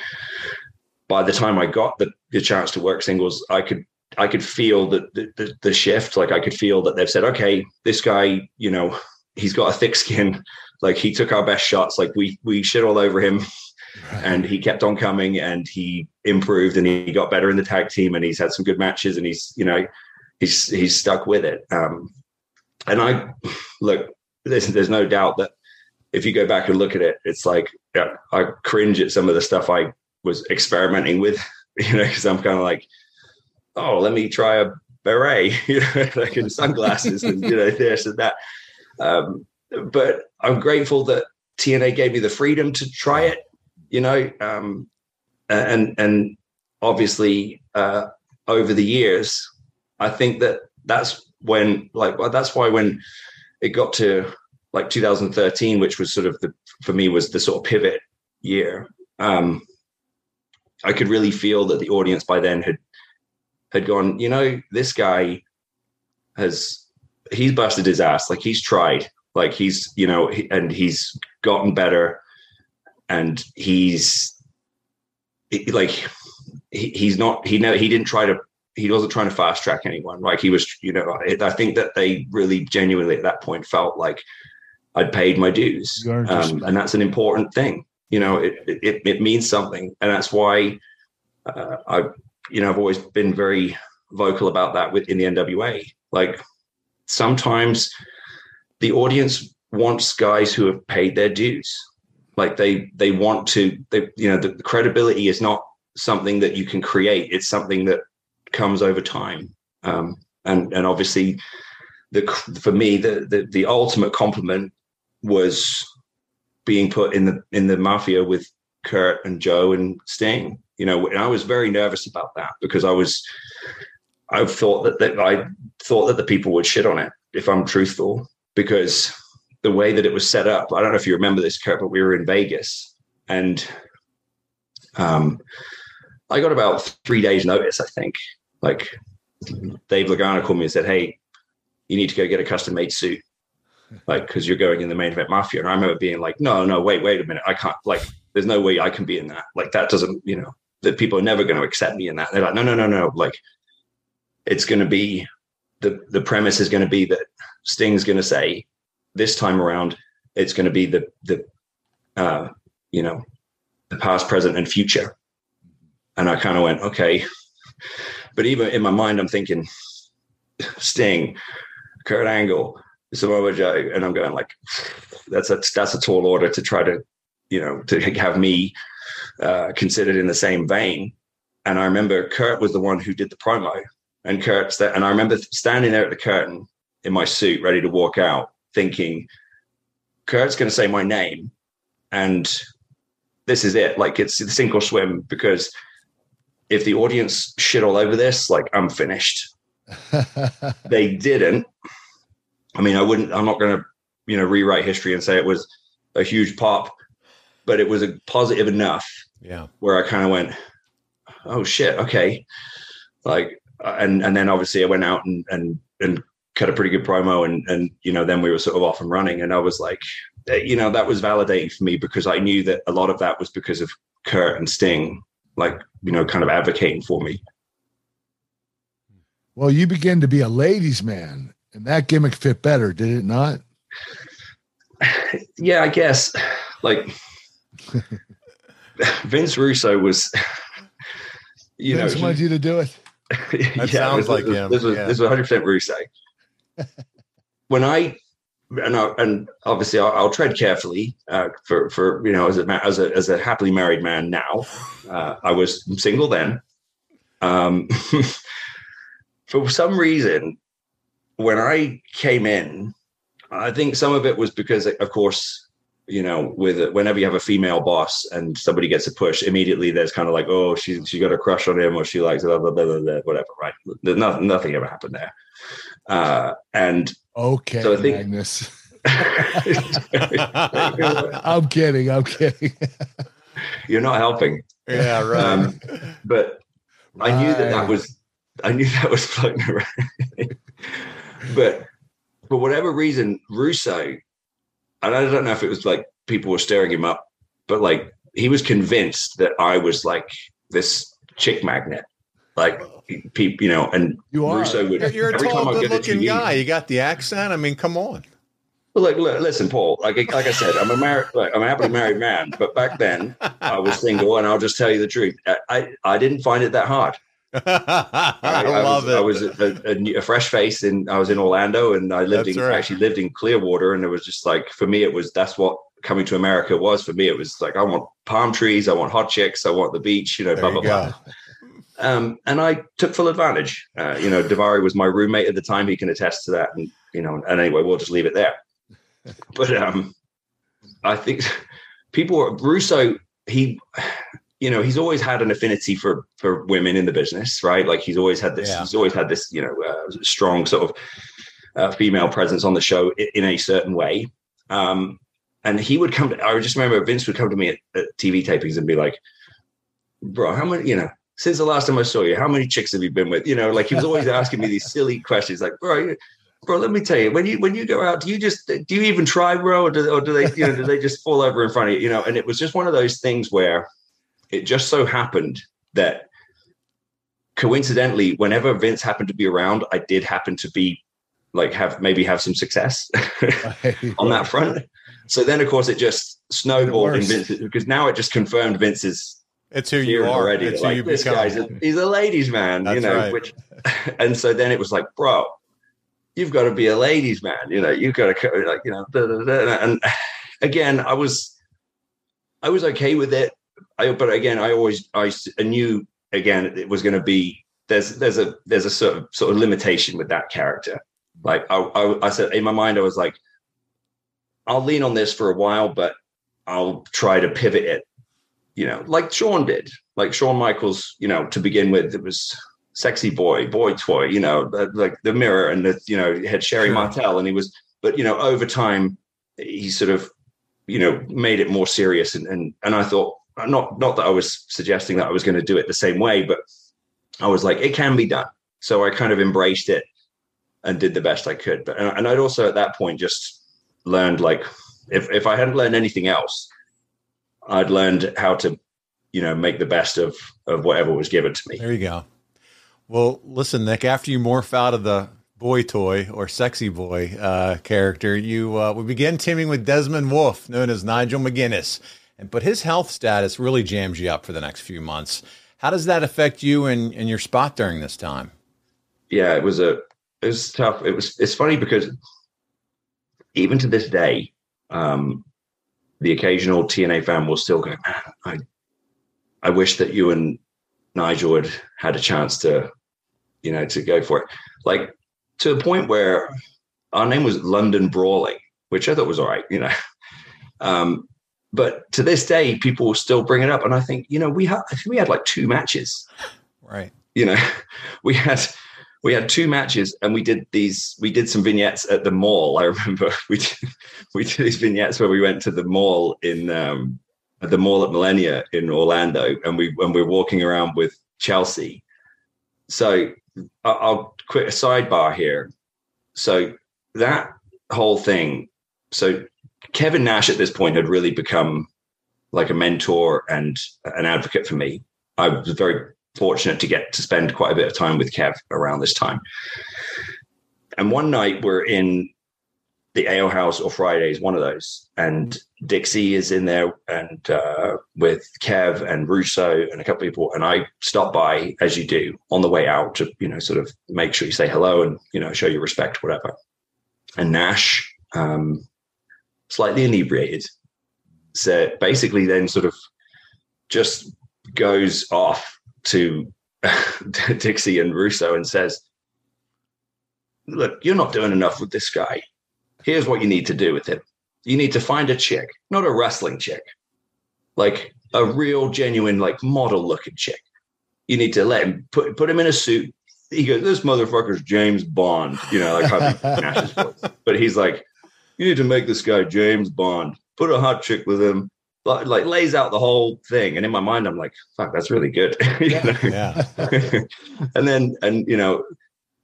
By the time I got the, the chance to work singles, I could I could feel the, the the shift. Like I could feel that they've said, okay, this guy, you know, he's got a thick skin. Like he took our best shots. Like we we shit all over him, and he kept on coming, and he improved, and he got better in the tag team, and he's had some good matches, and he's you know he's he's stuck with it. Um, and I look, there's there's no doubt that if you go back and look at it, it's like yeah, I cringe at some of the stuff I was experimenting with, you know, because I'm kind of like, oh, let me try a beret, you know, like in sunglasses and you know this and that. Um, but I'm grateful that TNA gave me the freedom to try it, you know, um, and and obviously uh, over the years, I think that that's when like well, that's why when it got to like 2013, which was sort of the for me was the sort of pivot year. Um, I could really feel that the audience by then had had gone, you know, this guy has he's busted his ass, like he's tried, like he's you know, and he's gotten better, and he's like he, he's not he never he didn't try to he wasn't trying to fast track anyone. Like he was, you know, I think that they really genuinely at that point felt like I'd paid my dues, um, and that's an important thing. You know, it it, it means something, and that's why uh, I, you know, I've always been very vocal about that within the NWA. Like sometimes the audience wants guys who have paid their dues. Like they they want to, they you know, the, the credibility is not something that you can create. It's something that comes over time. Um, and and obviously, the for me the, the the ultimate compliment was being put in the in the mafia with Kurt and Joe and Sting. You know, and I was very nervous about that because I was I thought that, that I thought that the people would shit on it if I'm truthful because the way that it was set up. I don't know if you remember this, Kurt, but we were in Vegas and um, I got about three days notice, I think. Like Dave Lagana called me and said, Hey, you need to go get a custom made suit like because you're going in the main event mafia. And I remember being like, no, no, wait, wait a minute, I can't. Like, there's no way I can be in that. Like, that doesn't, you know, that people are never going to accept me in that. They're like, no, no, no, no. Like, it's going to be the the premise is going to be that Sting's going to say this time around, it's going to be the the uh, you know the past, present, and future. And I kind of went, okay. But even in my mind, I'm thinking Sting, Kurt Angle, Samoa Joe, and I'm going like, that's a that's a tall order to try to, you know, to have me uh, considered in the same vein. And I remember Kurt was the one who did the promo, and that, and I remember standing there at the curtain in my suit, ready to walk out, thinking, Kurt's going to say my name, and this is it. Like it's the sink or swim because if the audience shit all over this, like I'm finished. they didn't I mean, I wouldn't, I'm not going to, you know, rewrite history and say it was a huge pop, but it was a positive enough. Yeah. Where I kind of went, oh shit, okay. Like, uh, and, and then obviously I went out and, and, and cut a pretty good promo and, and, you know, then we were sort of off and running. And I was like, eh, you know, that was validating for me because I knew that a lot of that was because of Kurt and Sting, like, you know, kind of advocating for me. Well, you begin to be a ladies' man and that gimmick fit better, did it not? Yeah, I guess. Like Vince Russo was, you Vince know, wanted you to do it. That sounds this, like this, him. This was yeah. this was 100 percent Russo. When I and I, and obviously I'll, I'll tread carefully uh, for for you know as a as a as a happily married man now. Uh, I was single then. Um, for some reason, when I came in, I think some of it was because, of course, you know, with whenever you have a female boss and somebody gets a push, immediately there's kind of like, oh, she she got a crush on him or she likes blah blah blah, blah, blah whatever, right? There's nothing nothing ever happened there. Uh, and okay, so I think, Magnus. I'm kidding. I'm kidding. You're not helping. Yeah, right. Um, but I knew that that was I knew that was floating around. but for whatever reason, Russo, and I don't know if it was like people were stirring him up but like he was convinced that I was like this chick magnet. Like people, you know, and You are. Russo would You're a every tall, time I get a good-looking TV guy. You got the accent. I mean, come on. Well, like, look, listen, Paul. Like, like I said, I'm a married, like, I'm a happily married man. But back then, I was single, and I'll just tell you the truth. I, I, I didn't find it that hard. I, love was, it. I was a, a, a fresh face, and I was in Orlando, and I lived That's in right. actually lived in Clearwater, and it was just like for me, it was that's what coming to America was for me. It was like I want palm trees, I want hot chicks, I want the beach, you know, There blah you blah go. blah. Um, and I took full advantage. Uh, you know, Davari was my roommate at the time; he can attest to that. And you know, and anyway, we'll just leave it there. But um, I think people Russo. He, you know, he's always had an affinity for for women in the business, right? Like he's always had this. Yeah. He's always had this, you know, uh, strong sort of uh, female presence on the show in, in a certain way. Um, and he would come to. I just remember Vince would come to me at, at TV tapings and be like, "Bro, how many? You know." Since the last time I saw you, how many chicks have you been with? You know, like he was always asking me these silly questions, like, bro, bro, let me tell you, when you when you go out, do you just do you even try, bro, or do, or do they you know do they just fall over in front of you? You know, and it was just one of those things where it just so happened that coincidentally, whenever Vince happened to be around, I did happen to be like have maybe have some success on that front. So then, of course, it just snowballed in. Vince because now it just confirmed Vince's It's who you are. already. It's that, who you like this become. guy's a, he's a ladies' man, you know. right. Which, and so then it was like, bro, you've got to be a ladies' man, you know. You've got to like, you know, da, da, da. and again, I was, I was okay with it. I, but again, I always, I knew again it was going to be there's there's a there's a sort of sort of limitation with that character. Like I, I, I said in my mind, I was like, I'll lean on this for a while, but I'll try to pivot it you know, like Sean did, like Shawn Michaels, you know, to begin with, it was sexy boy, boy toy, you know, like the mirror and the, you know, had Sherri Sure. Martel and he was, but, you know, over time, he sort of, you know, made it more serious. And, and, and I thought, not, not that I was suggesting that I was going to do it the same way, but I was like, it can be done. So I kind of embraced it and did the best I could. But, and, and I'd also at that point just learned like, if, if I hadn't learned anything else, I'd learned how to, you know, make the best of of whatever was given to me. There you go. Well, listen, Nick. After you morph out of the boy toy or sexy boy uh, character, you uh, we begin teaming with Desmond Wolfe, known as Nigel McGuinness, and but his health status really jams you up for the next few months. How does that affect you and, and your spot during this time? Yeah, it was a it was tough. It was it's funny because even to this day, um, the occasional TNA fan will still go, man, I I wish that you and Nigel had had a chance to, you know, to go for it. Like to the point where our name was London Brawling, which I thought was all right, you know. Um, but to this day, people will still bring it up, and I think, you know, we had I think we had like two matches Right. you know we had we had two matches and we did these we did some vignettes at the mall. I remember we did, we did these vignettes where we went to the mall in um at the mall at Millenia in orlando and we when we were walking around with chelsea. So i'll quit a sidebar here. So that whole thing so kevin nash at this point had really become like a mentor and an advocate for me. I was very fortunate to get to spend quite a bit of time with Kev around this time. And one night we're in the ale house or Fridays, one of those, and Dixie is in there and uh, with Kev and Russo and a couple of people. And I stop by as you do on the way out to, you know, sort of make sure you say hello and, you know, show your respect, whatever. And Nash, um, slightly inebriated, so basically then sort of just goes off to Dixie and Russo and says, Look, you're not doing enough with this guy. Here's what you need to do with him. You need to find a chick, not a wrestling chick, like a real, genuine, like model looking chick. You need to let him put put him in a suit. He goes, This motherfucker's James Bond, you know, like how he Nash's voice. But he's like, You need to make this guy James Bond. Put a hot chick with him like, like lays out the whole thing. And in my mind, I'm like, fuck, that's really good. Yeah. and then, and you know,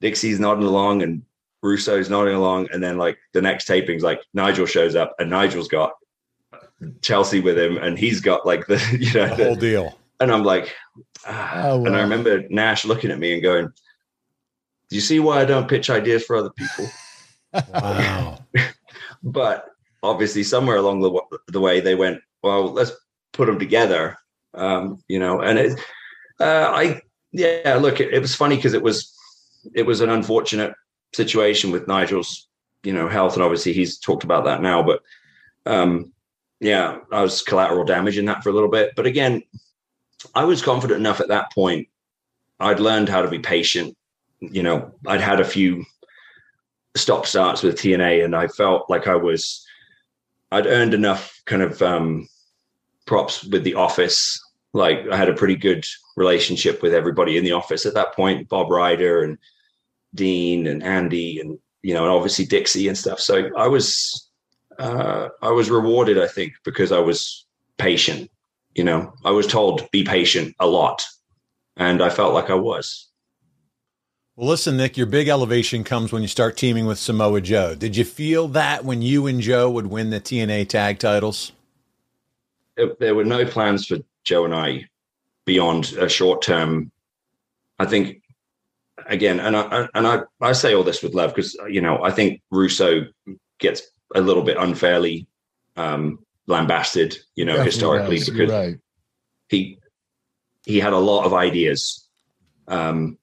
Dixie's nodding along and Russo's nodding along. And then like the next taping's like Nigel shows up and Nigel's got Chelsea with him, and he's got like the you know the whole deal. And I'm like, ah. Oh, and I remember Nash looking at me and going, "Do you see why I don't pitch ideas for other people?" Wow. but obviously somewhere along the, the way they went well let's put them together um you know and it uh i yeah look it, it was funny because it was it was an unfortunate situation with nigel's you know health and obviously he's talked about that now but um yeah i was collateral damage in that for a little bit. But again i was confident enough at that point. I'd learned how to be patient. You know i'd had a few stop starts with TNA, and I felt like I was I'd earned enough kind of um, props with the office. Like I had a pretty good relationship with everybody in the office at that point, Bob Ryder and Dean and Andy, and you know, and obviously Dixie and stuff. So I was uh, I was rewarded, I think, because I was patient. You know, I was told be patient a lot, and I felt like I was. Well, listen, Nick, your big elevation comes when you start teaming with Samoa Joe. Did you feel that when you and Joe would win the TNA tag titles? It- there were no plans for Joe and I beyond a short term. I think again, and I and I I say all this with love because you know I think Russo gets a little bit unfairly um, lambasted, you know, Definitely historically does. Because right. he he had a lot of ideas, um,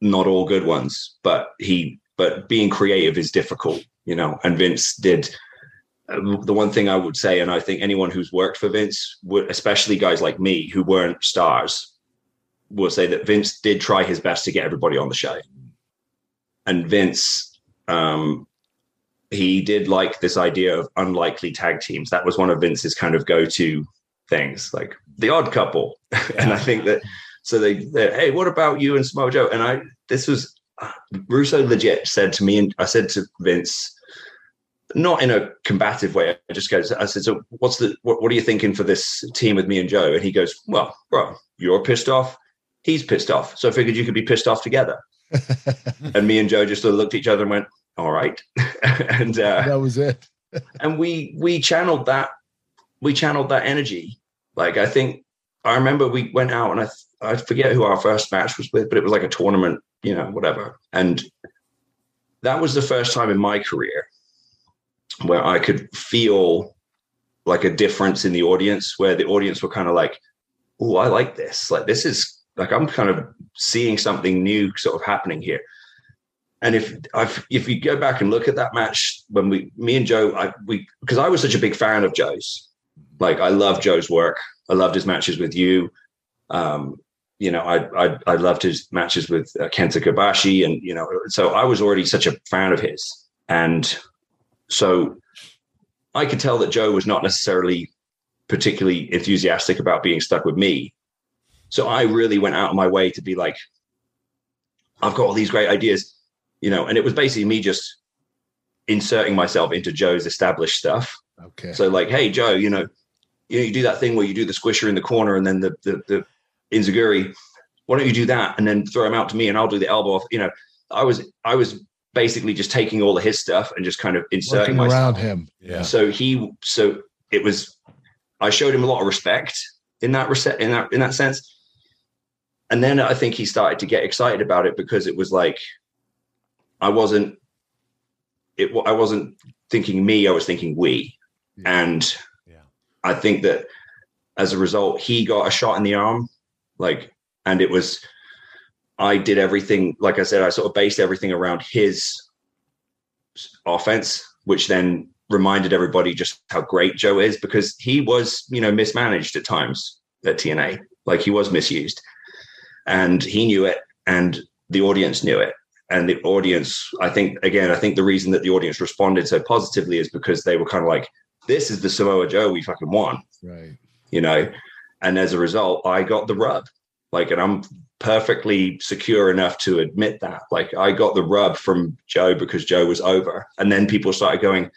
not all good ones, but he but being creative is difficult, you know. And Vince did the one thing I would say, and I think anyone who's worked for Vince, would, especially guys like me who weren't stars, will say that Vince did try his best to get everybody on the show. And Vince, um, he did like this idea of unlikely tag teams. That was one of Vince's kind of go-to things, like the odd couple. and I think that so they, hey, what about you and Samoa Joe? And I, this was Russo legit said to me, and I said to Vince, not in a combative way. I just goes, I said, so what's the, what, what are you thinking for this team with me and Joe? And he goes, well, bro, you're pissed off. He's pissed off. So I figured you could be pissed off together. and me and Joe just sort of looked at each other and went, all right. and, uh, That was it. and we, we channeled that, we channeled that energy. Like, I think I remember we went out and I, I forget who our first match was with, but it was like a tournament, you know, whatever. And that was the first time in my career where I could feel like a difference in the audience, where the audience were kind of like, "Oh, I like this. Like this is like I'm kind of seeing something new sort of happening here." And if I've, if you go back and look at that match when we, me and Joe, I, we because I was such a big fan of Joe's, like I love Joe's work. I loved his matches with you. Um, you know, I, I I loved his matches with uh, Kenta Kobashi, and you know, so I was already such a fan of his, and so I could tell that Joe was not necessarily particularly enthusiastic about being stuck with me. So I really went out of my way to be like, I've got all these great ideas, you know, and it was basically me just inserting myself into Joe's established stuff. Okay. So like, hey Joe, you know, you know, you do that thing where you do the squisher in the corner and then the the the enzuigiri. Why don't you do that and then throw him out to me and I'll do the elbow off. You know, I was I was basically just taking all of his stuff and just kind of inserting Working myself. around him. Yeah. So he so it was I showed him a lot of respect in that reset in that in that sense. And then I think he started to get excited about it because it was like I wasn't it I wasn't thinking me, I was thinking we. And Yeah. I think that as a result, he got a shot in the arm, like, and it was, I did everything, like I said, I sort of based everything around his offense, which then reminded everybody just how great Joe is because he was, you know, mismanaged at times at TNA, like he was misused, and he knew it, and the audience knew it. And the audience, I think, again, I think the reason that the audience responded so positively is because they were kind of like, this is the Samoa Joe we fucking want. Right. you know? And as a result i got the rub like and i'm perfectly secure enough to admit that. Like i got the rub from joe because joe was over. And then people started going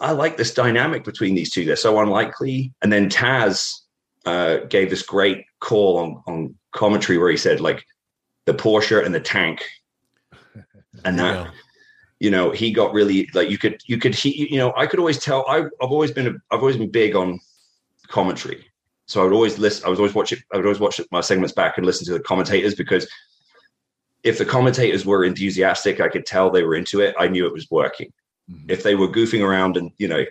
i like this dynamic between these two. They're so unlikely. And then taz uh, gave this great call on on commentary where he said like the porsche and the tank. And that Yeah. you know, he got really like you could you could he you know I could always tell I, I've always been a, I've always been big on commentary, so I would always listen. I was always watching. I would always watch my segments back and listen to the commentators because if the commentators were enthusiastic, I could tell they were into it. I knew it was working. Mm-hmm. If they were goofing around and you know,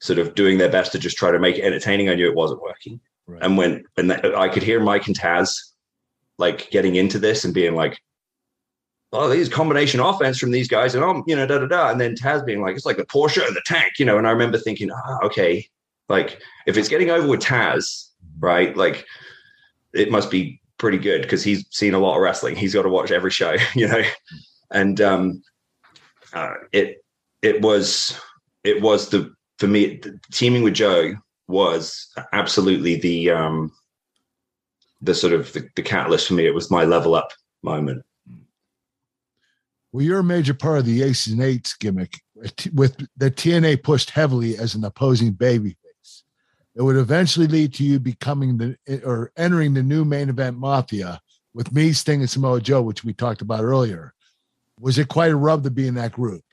sort of doing their best to just try to make it entertaining, I knew it wasn't working. Right. And when and I could hear Mike and Taz like getting into this and being like, "Oh, these combination offense from these guys," and I'm you know da da da, and then Taz being like, "It's like the Porsche and the tank," you know. And I remember thinking, "Ah, okay, like if it's getting over with Taz. Right? Like it must be pretty good because he's seen a lot of wrestling. He's got to watch every show, you know. And um, uh, it it was it was the for me teaming with Joe was absolutely the um, the sort of the, the catalyst for me. It was my level up moment. Well, you're a major part of the Aces and Eights gimmick, with the TNA pushed heavily as an opposing baby it would eventually lead to you becoming the or entering the new main event mafia with me, Sting, and Samoa Joe, which we talked about earlier. Was it quite a rub to be in that group?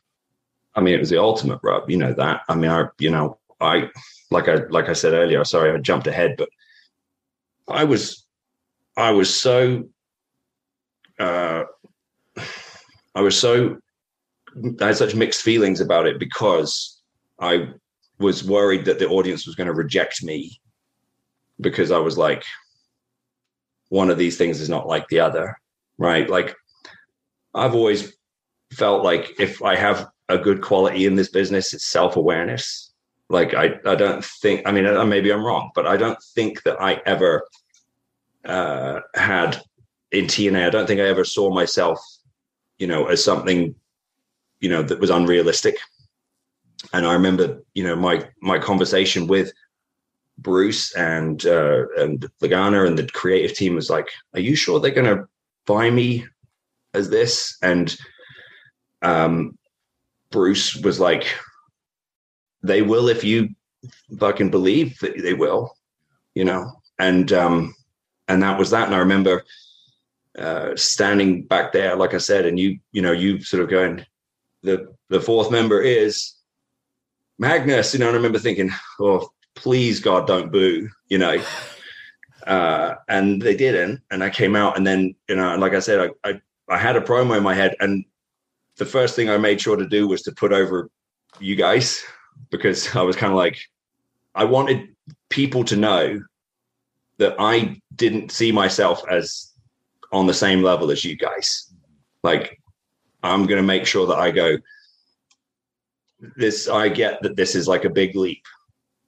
I mean, it was the ultimate rub. You know that. I mean, I you know I like I like I said earlier. Sorry, I jumped ahead, but I was I was so uh, I was so I had such mixed feelings about it because I was worried that the audience was going to reject me because I was like, one of these things is not like the other, right? Like, I've always felt like if I have a good quality in this business, it's self awareness. Like, I, I don't think, I mean, maybe I'm wrong, but I don't think that I ever uh, had in TNA, I don't think I ever saw myself, you know, as something, you know, that was unrealistic and I remember, you know, my my conversation with Bruce and uh, and Lagana and the creative team was like, "Are you sure they're going to buy me as this?" And um, Bruce was like, "They will if you fucking believe that they will," you know. And um, and that was that. And I remember uh, standing back there, like I said, and you, you know, you sort of going, the the fourth member is Magnus, you know, and I remember thinking, oh, please God, don't boo, you know. Uh, and they didn't. And I came out and then, you know, like I said, I, I, I had a promo in my head. And the first thing I made sure to do was to put over you guys because I was kind of like, I wanted people to know that I didn't see myself as on the same level as you guys. Like, I'm going to make sure that I go, this i get that this is like a big leap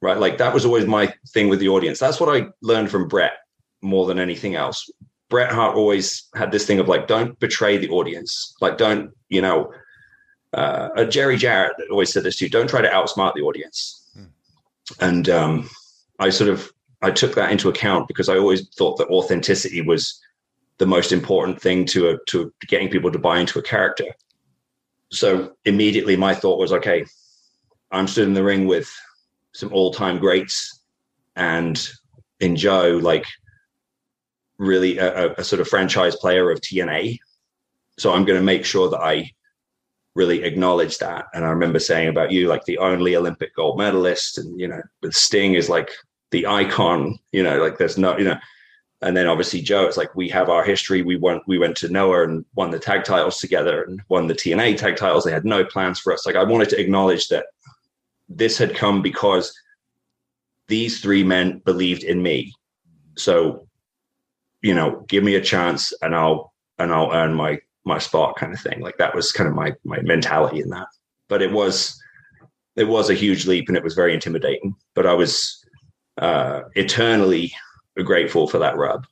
right? Like that was always my thing with the audience. That's what i learned from bret more than anything else. Bret hart always had this thing of like don't betray the audience. Like don't you know uh, uh jerry jarrett always said this too don't try to outsmart the audience. Hmm. and um i sort of i took that into account because i always thought that authenticity was the most important thing to a, to getting people to buy into a character so immediately my thought was, okay, I'm stood in the ring with some all time greats and in Joe, like really a, a, sort of franchise player of TNA. So I'm going to make sure that I really acknowledge that. And I remember saying about you, like the only Olympic gold medalist, and you know, Sting is like the icon. You know, like there's no, you know, and then obviously Joe, it's like we have our history. We went we went to Noah and won the tag titles together and won the TNA tag titles. They had no plans for us. Like I wanted to acknowledge that this had come because these three men believed in me. So, you know, give me a chance and I'll and I'll earn my my spot kind of thing. Like that was kind of my my mentality in that. But it was it was a huge leap and it was very intimidating. But I was uh eternally grateful for that rub.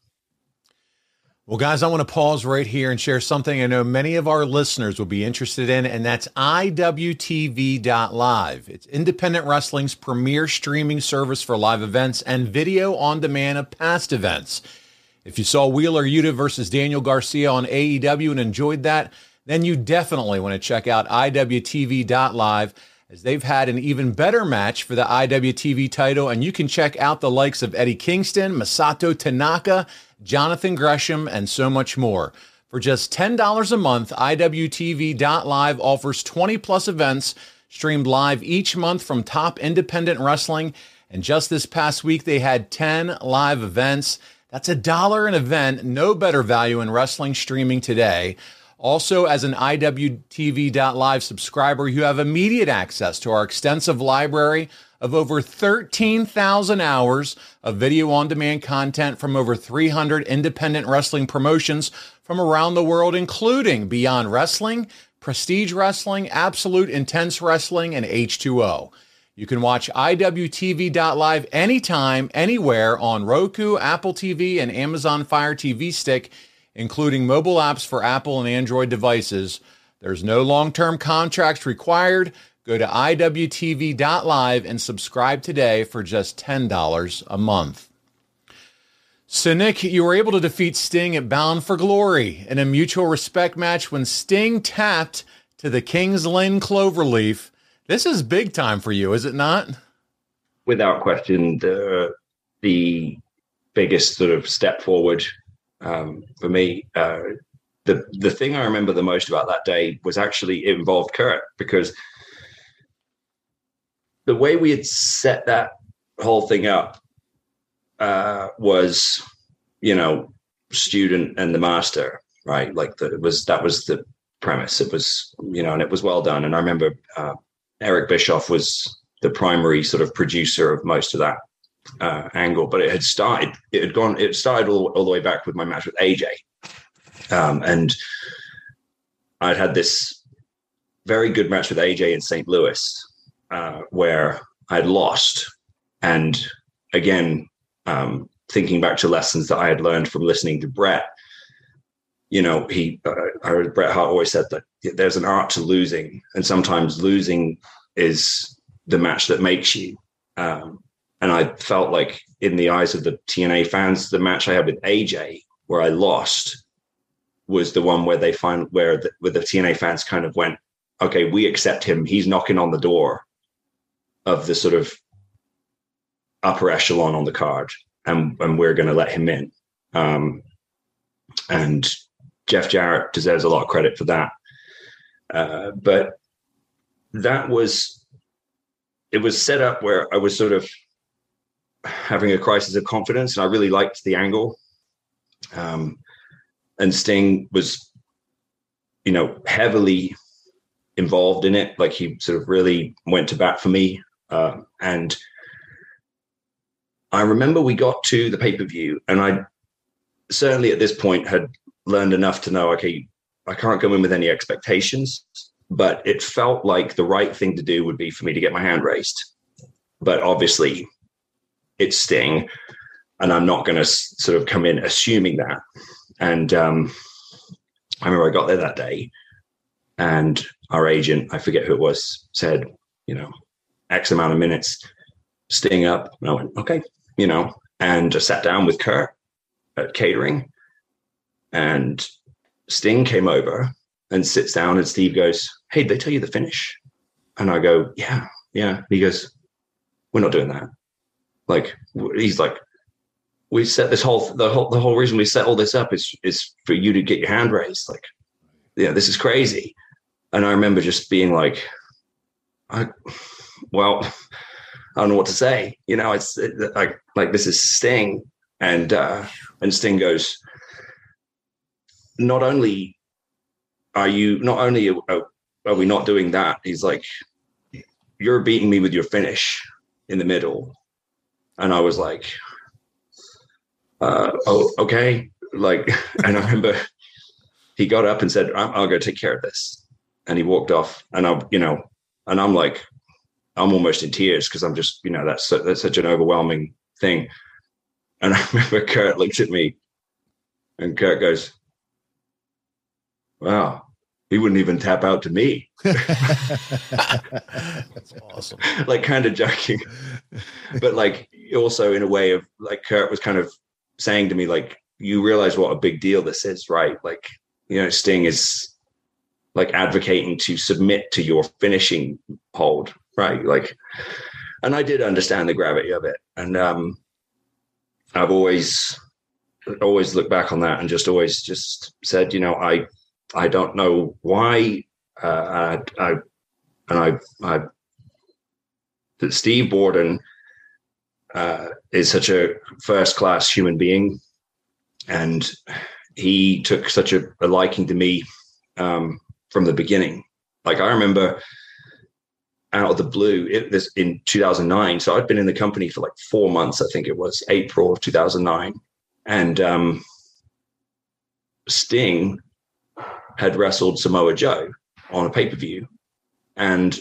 Well, guys, I want to pause right here and share something I know many of our listeners will be interested in, and that's IWTV.live. It's independent wrestling's premier streaming service for live events and video on demand of past events. If you saw Wheeler Yuta versus Daniel Garcia on AEW and enjoyed that, then you definitely want to check out IWTV.live as they've had an even better match for the IWTV title. And you can check out the likes of Eddie Kingston, Masato Tanaka, Jonathan Gresham, and so much more. For just $10 a month, IWTV.live offers 20 plus events streamed live each month from top independent wrestling. And just this past week, they had 10 live events. That's a dollar an event. No better value in wrestling streaming today. Also, as an IWTV.live subscriber, you have immediate access to our extensive library of over 13,000 hours of video on demand content from over 300 independent wrestling promotions from around the world, including Beyond Wrestling, Prestige Wrestling, Absolute Intense Wrestling, and H2O. You can watch IWTV.live anytime, anywhere on Roku, Apple TV, and Amazon Fire TV Stick, including mobile apps for Apple and Android devices. There's no long term contracts required. Go to IWTV.live and subscribe today for just $10 a month. So, Nick, you were able to defeat Sting at Bound for Glory in a mutual respect match when Sting tapped to the King's Lynn Cloverleaf. This is big time for you, is it not? Without question, the the biggest sort of step forward um, for me. Uh, the the thing I remember the most about that day was actually it involved Kurt because the way we had set that whole thing up uh, was, you know, student and the master, right? Like the, it was that was the premise. It was, you know, and it was well done. And I remember uh, Eric Bischoff was the primary sort of producer of most of that uh, angle, but it had started, it had gone, it started all, all the way back with my match with AJ. Um, and I'd had this very good match with AJ in St. Louis, uh, where I'd lost. And again, um, thinking back to lessons that I had learned from listening to Bret, you know, he, uh, I heard Bret Hart always said that there's an art to losing, and sometimes losing is the match that makes you. Um, and I felt like, in the eyes of the TNA fans, the match I had with AJ, where I lost, was the one where they find where the, where the TNA fans kind of went, okay, we accept him. He's knocking on the door of the sort of upper echelon on the card, and and we're going to let him in. Um, and Jeff Jarrett deserves a lot of credit for that. Uh, but that was it was set up where I was sort of having a crisis of confidence, and I really liked the angle. Um, and Sting was, you know, heavily involved in it. Like he sort of really went to bat for me. Uh, and I remember we got to the pay per view, and I certainly at this point had learned enough to know, okay, I can't go in with any expectations, but it felt like the right thing to do would be for me to get my hand raised. But obviously, it's Sting, and I'm not going to sort of come in assuming that. And um, I remember I got there that day, and our agent, I forget who it was, said, you know, X amount of minutes, Sting up. And I went, okay, you know, and I sat down with Kurt at catering, and Sting came over and sits down, and Steve goes, "Hey, did they tell you the finish?" And I go, "Yeah, yeah." He goes, "We're not doing that." Like he's like, "We set this whole the whole the whole reason we set all this up is is for you to get your hand raised." Like, yeah, this is crazy. And I remember just being like, I, well, I don't know what to say. You know, it's it, like like this is Sting, and uh, and Sting goes, not only are you not only are, are we not doing that, he's like, you're beating me with your finish in the middle, and I was like, uh, oh okay, like, and I remember he got up and said, I'll go take care of this, and he walked off, and I, you know, and I'm like, I'm almost in tears because I'm just, you know, that's that's such an overwhelming thing. And I remember Kurt looked at me, and Kurt goes, "Wow, he wouldn't even tap out to me." That's awesome. like kind of joking, but like also in a way of like Kurt was kind of saying to me, like, "You realize what a big deal this is, right? Like, you know, Sting is." like advocating to submit to your finishing hold right like and i did understand the gravity of it and um i've always always looked back on that and just always just said, you know, I I don't know why uh, I, I and I I that Steve Borden uh, is such a first class human being, and he took such a, a liking to me um, from the beginning. Like I remember out of the blue it, this in 2009 so i'd been in the company for like four months i think it was april of 2009 and um, sting had wrestled samoa joe on a pay-per-view. And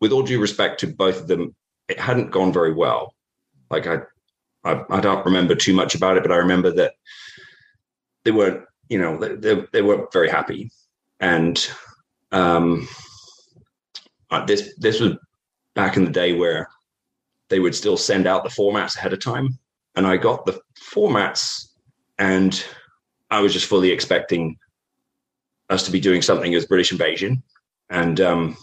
with all due respect to both of them it hadn't gone very well. Like i i, I don't remember too much about it but i remember that they weren't you know they, they, weren't very happy. And um uh, this this was back in the day where they would still send out the formats ahead of time, and I got the formats, and I was just fully expecting us to be doing something as British Invasion, and um,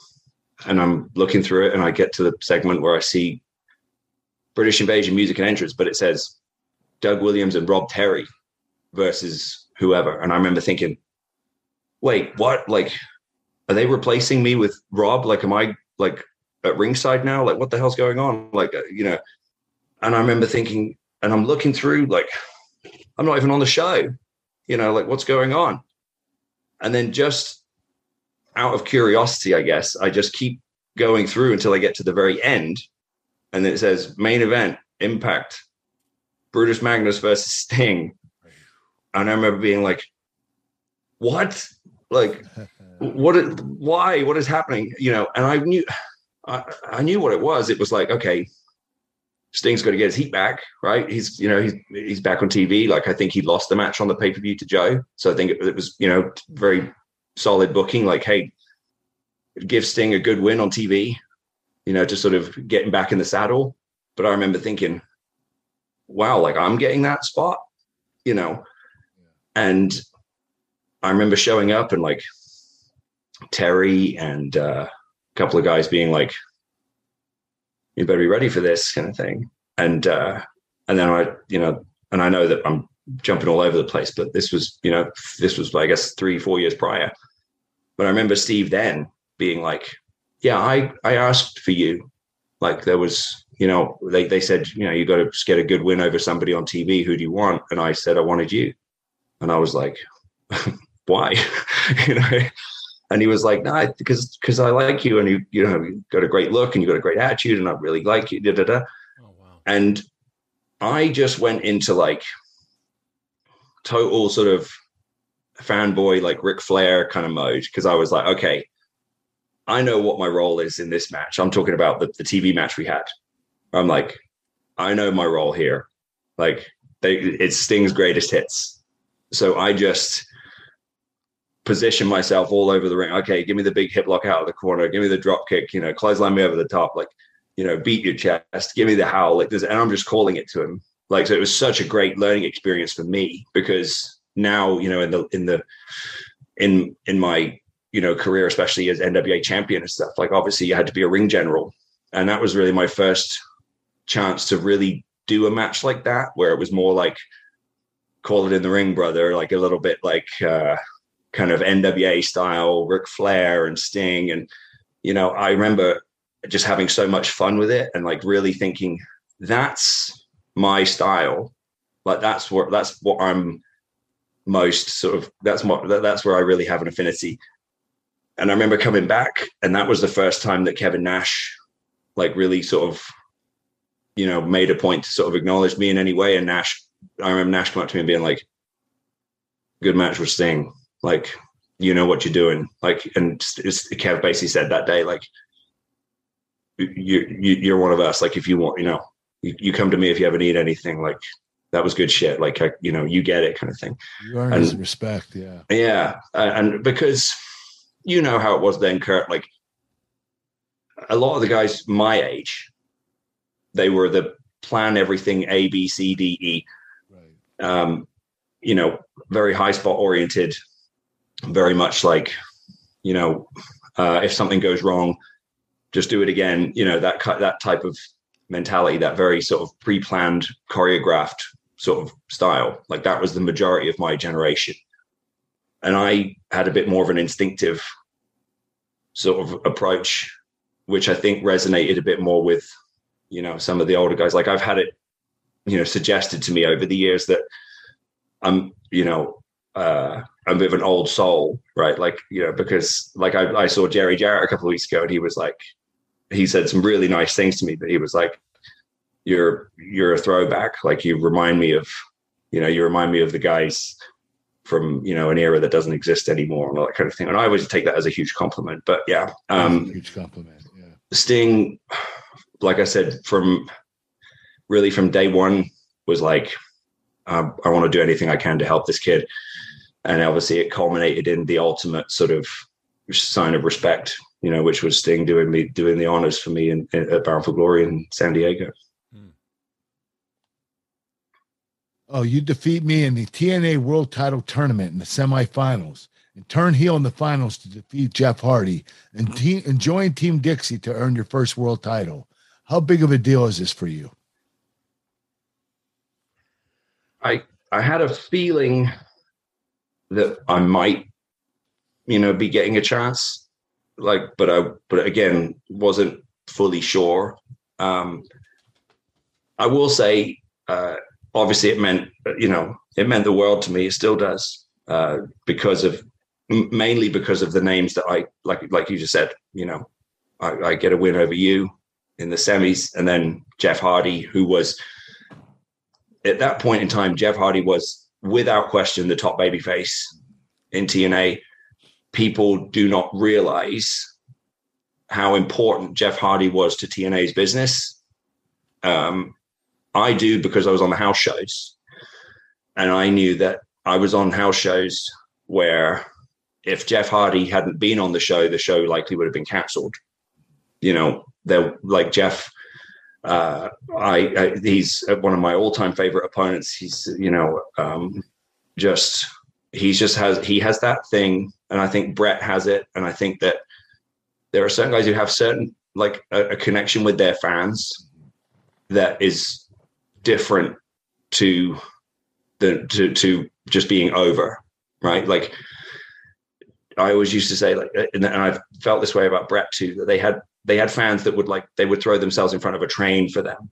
and I'm looking through it, and I get to the segment where I see British Invasion music and entrance, but it says Doug Williams and Rob Terry versus whoever, and I remember thinking, wait, what? Like are they replacing me with Rob? Like, am I like at ringside now? Like, what the hell's going on? Like, uh, you know, and I remember thinking, and I'm looking through, like, I'm not even on the show, you know, like, what's going on? And then just out of curiosity, I guess, I just keep going through until I get to the very end. And it says main event, impact, Brutus Magnus versus Sting. And I remember being like, what? Like, what why? What is happening? You know and i knew I, I knew what it was. It was like okay sting's going to get his heat back right? He's you know he's he's back on tv like i think he lost the match on the pay-per-view to joe. So i think it, it was you know very solid booking like hey give sting a good win on tv you know to sort of getting back in the saddle but i remember thinking wow like i'm getting that spot you know and i remember showing up and like Terry and uh, a couple of guys being like, "You better be ready for this," kind of thing. And uh, and then I, you know, and I know that I'm jumping all over the place, but this was, you know, this was I guess three, four years prior. But I remember Steve then being like, "Yeah, I I asked for you." Like there was, you know, they they said, you know, you got to get a good win over somebody on TV. Who do you want? And I said I wanted you, and I was like, "Why?" you know and he was like, "No, nah, because because I like you, and you you know you got a great look, and you got a great attitude, and I really like you." Da, da, da. Oh, wow. And I just went into like total sort of fanboy, like Ric Flair kind of mode because I was like, okay, I know what my role is in this match. I'm talking about the, the TV match we had. I'm like, I know my role here. Like, they, it's Sting's greatest hits. So I just position myself all over the ring. Okay, give me the big hip lock out of the corner. Give me the drop kick. You know, clothesline me over the top. Like, you know, beat your chest. Give me the howl. Like this, and I'm just calling it to him. Like, so it was such a great learning experience for me because now, you know, in the in the in in my you know career, especially as NWA champion and stuff. Like, obviously, you had to be a ring general, and that was really my first chance to really do a match like that, where it was more like call it in the ring, brother. Like a little bit like. uh kind of NWA style, Ric Flair and Sting. And, you know, I remember just having so much fun with it and like really thinking that's my style. Like that's what that's what I'm most sort of that's what that's where I really have an affinity. And I remember coming back, and that was the first time that Kevin Nash like really sort of, you know, made a point to sort of acknowledge me in any way. And Nash, I remember Nash coming up to me and being like, good match with Sting like you know what you're doing like and kev basically said that day like you, you you're one of us like if you want you know you, you come to me if you ever need anything like that was good shit like I, you know you get it kind of thing you earn his respect yeah yeah and because you know how it was then kurt like a lot of the guys my age they were the plan everything a b c d e right. um you know very high spot oriented very much like, you know, uh, if something goes wrong, just do it again. You know, that that type of mentality, that very sort of pre-planned, choreographed sort of style. Like that was the majority of my generation. And I had a bit more of an instinctive sort of approach, which I think resonated a bit more with, you know, some of the older guys. Like I've had it, you know, suggested to me over the years that I'm, you know, uh, I'm a bit of an old soul, right? Like, you know, because like I, I saw Jerry Jarrett a couple of weeks ago and he was like, he said some really nice things to me, but he was like, you're, you're a throwback. Like you remind me of, you know, you remind me of the guys from, you know, an era that doesn't exist anymore and all that kind of thing. And I always take that as a huge compliment, but yeah. Um, huge compliment. Yeah. Sting, like I said, from really from day one was like, I want to do anything I can to help this kid and obviously it culminated in the ultimate sort of sign of respect, you know, which was Sting doing me doing the honors for me in, in, at Bound for Glory in San Diego. Hmm. Oh, you defeat me in the TNA World Title Tournament in the semifinals, and turn heel in the finals to defeat Jeff Hardy, and, te- and join Team Dixie to earn your first world title. How big of a deal is this for you? I I had a feeling that I might, you know, be getting a chance. Like, but I, but again, wasn't fully sure. Um, I will say, uh, obviously, it meant, you know, it meant the world to me. It still does, uh, because of mainly because of the names that I like. Like you just said, you know, I, I get a win over you in the semis, and then Jeff Hardy, who was at that point in time, Jeff Hardy was without question the top babyface in TNA. People do not realize how important Jeff Hardy was to TNA's business. Um, I do because I was on the house shows, and I knew that I was on house shows where if Jeff Hardy hadn't been on the show, the show likely would have been cancelled. You know, there like Jeff uh, I, I, he's one of my all-time favorite opponents. He's you know um, just he's just has he has that thing, and I think Bret has it, and I think that there are certain guys who have certain like a, a connection with their fans that is different to the to to just being over, right? Like I always used to say, like, and I've felt this way about Bret too, that they had they had fans that would like they would throw themselves in front of a train for them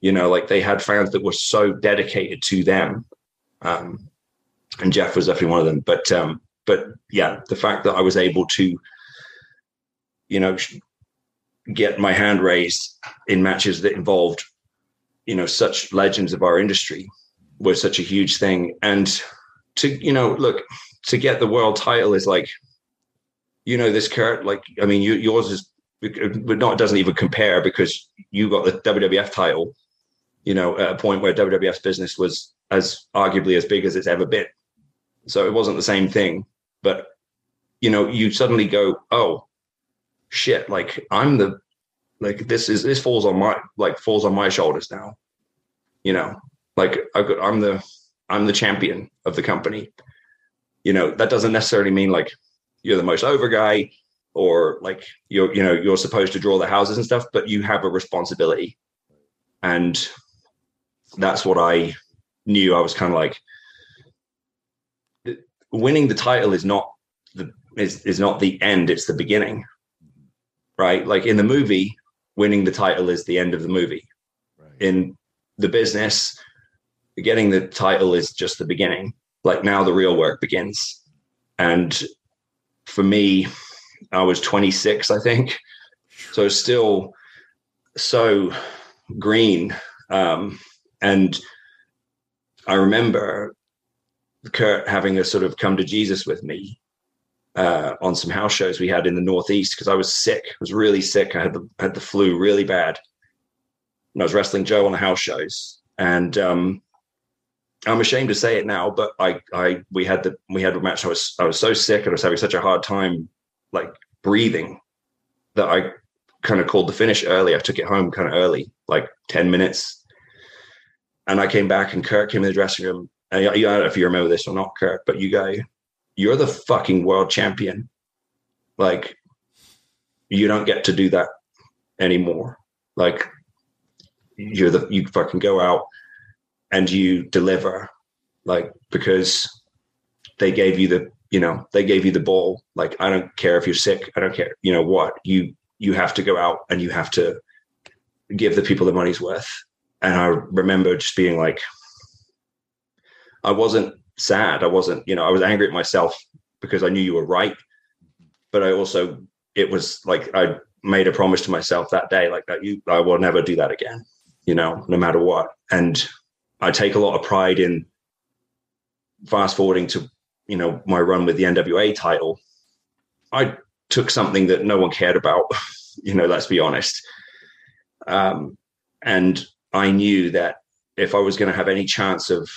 you know like they had fans that were so dedicated to them um and jeff was definitely one of them but um but yeah the fact that i was able to you know get my hand raised in matches that involved you know such legends of our industry was such a huge thing and to you know look to get the world title is like you know this kurt like i mean you, yours is but not doesn't even compare because you got the WWF title, you know, at a point where WWF's business was as arguably as big as it's ever been. So it wasn't the same thing, but you know, you suddenly go, oh shit, like I'm the like this is this falls on my like falls on my shoulders now. You know, like I've got, I'm the I'm the champion of the company. You know, that doesn't necessarily mean like you're the most over guy or like you're you know you're supposed to draw the houses and stuff but you have a responsibility and that's what i knew i was kind of like winning the title is not the is, is not the end it's the beginning right like in the movie winning the title is the end of the movie right. in the business getting the title is just the beginning like now the real work begins and for me I was 26, I think. So still so green. Um, and I remember Kurt having a sort of come to Jesus with me uh, on some house shows we had in the Northeast because I was sick. I was really sick. I had the had the flu really bad. And I was wrestling Joe on the house shows. And um, I'm ashamed to say it now, but I I we had the we had a match. I was I was so sick and I was having such a hard time like breathing that I kind of called the finish early. I took it home kind of early, like 10 minutes. And I came back and Kurt came in the dressing room. I, I don't know if you remember this or not, Kurt, but you go, you're the fucking world champion. Like, you don't get to do that anymore. Like, you're the, you fucking go out and you deliver, like because they gave you the you know they gave you the ball. Like I don't care if you're sick, I don't care. You know what you you have to go out and you have to give the people the money's worth. And I remember just being like, I wasn't sad. I wasn't, you know, I was angry at myself because I knew you were right. But I also, it was like I made a promise to myself that day, like that you, I will never do that again, you know, no matter what. And I take a lot of pride in fast forwarding to, you know, my run with the NWA title. I took something that no one cared about, you know, let's be honest. Um, and I knew that if I was going to have any chance of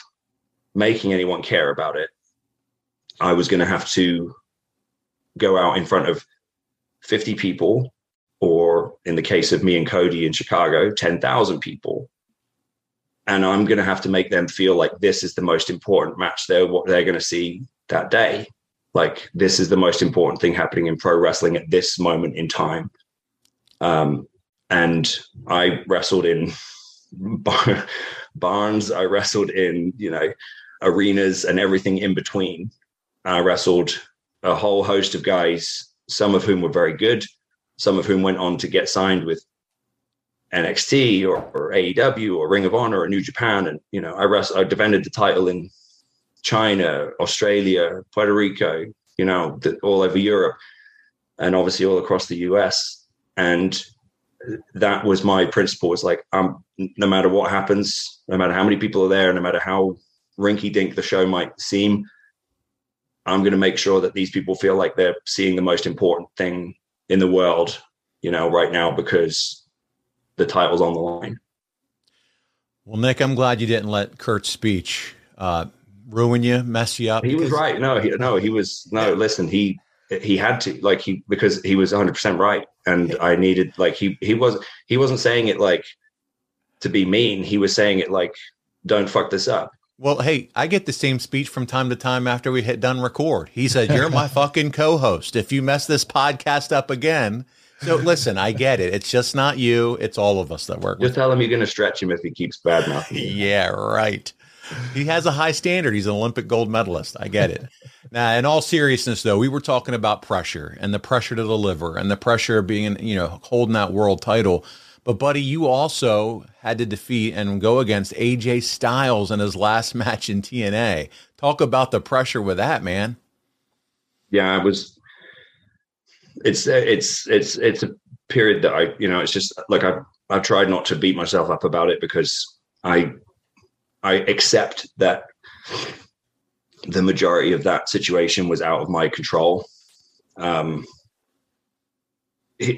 making anyone care about it, I was going to have to go out in front of 50 people, or in the case of me and Cody in Chicago, 10,000 people. And I'm going to have to make them feel like this is the most important match they're what they're going to see that day. Like this is the most important thing happening in pro wrestling at this moment in time. Um, and I wrestled in barns. I wrestled in, you know, arenas and everything in between. I wrestled a whole host of guys, some of whom were very good, some of whom went on to get signed with NXT or, or AEW or Ring of Honor or New Japan. And, you know, I wrestled, I defended the title in China, Australia, Puerto Rico, you know, the, all over Europe and obviously all across the US. And that was my principle. It's like, um, no matter what happens, no matter how many people are there, no matter how rinky dink the show might seem, I'm going to make sure that these people feel like they're seeing the most important thing in the world, you know, right now because the title's on the line. Well, Nick, I'm glad you didn't let Kurt's speech uh, ruin you, mess you up. He was right. No, he, no, he was no. Listen, he he had to like he because he was 100 percent right, and I needed like he he was he wasn't saying it like to be mean. He was saying it like don't fuck this up. Well, hey, I get the same speech from time to time after we hit done record. He said, "You're my fucking co-host. If you mess this podcast up again." So listen, I get it. It's just not you. It's all of us that work. Just tell him you're going to stretch him if he keeps bad mouthing. yeah, right. He has a high standard. He's an Olympic gold medalist. I get it. now, in all seriousness, though, we were talking about pressure and the pressure to deliver and the pressure of being, you know, holding that world title. But buddy, you also had to defeat and go against AJ Styles in his last match in TNA. Talk about the pressure with that, man. Yeah, it was. It's it's it's it's a period that I you know it's just like I I've tried not to beat myself up about it because I I accept that the majority of that situation was out of my control. Um,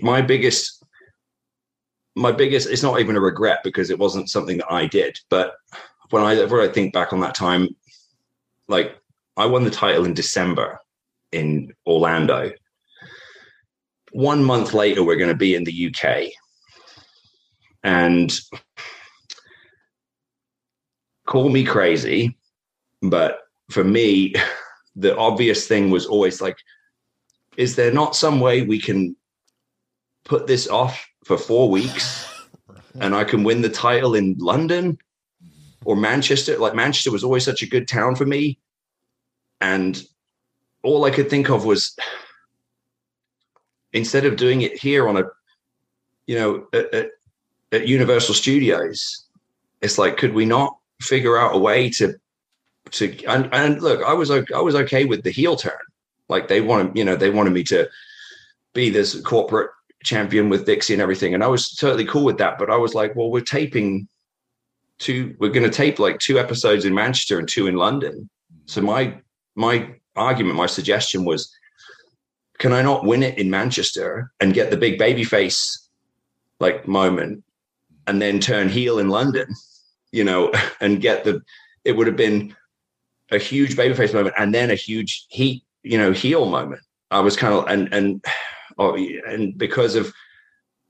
my biggest my biggest it's not even a regret because it wasn't something that I did. But when I when I think back on that time, like I won the title in December in Orlando. One month later, we're going to be in the UK. And call me crazy, but for me, the obvious thing was always like, is there not some way we can put this off for four weeks and I can win the title in London or Manchester. Like Manchester was always such a good town for me. And all I could think of was instead of doing it here on a, you know, at, at, at Universal Studios, it's like, could we not figure out a way to, to, and, and look, I was, I was okay with the heel turn. Like they wanted, you know, they wanted me to be this corporate champion with Dixie and everything. And I was totally cool with that. But I was like, well, we're taping two, we're going to tape like two episodes in Manchester and two in London. So my, my argument, my suggestion was, can I not win it in Manchester and get the big baby face like moment and then turn heel in London, you know, and get the, it would have been a huge babyface moment and then a huge heat, you know, heel moment. I was kind of, and, and, oh, and because of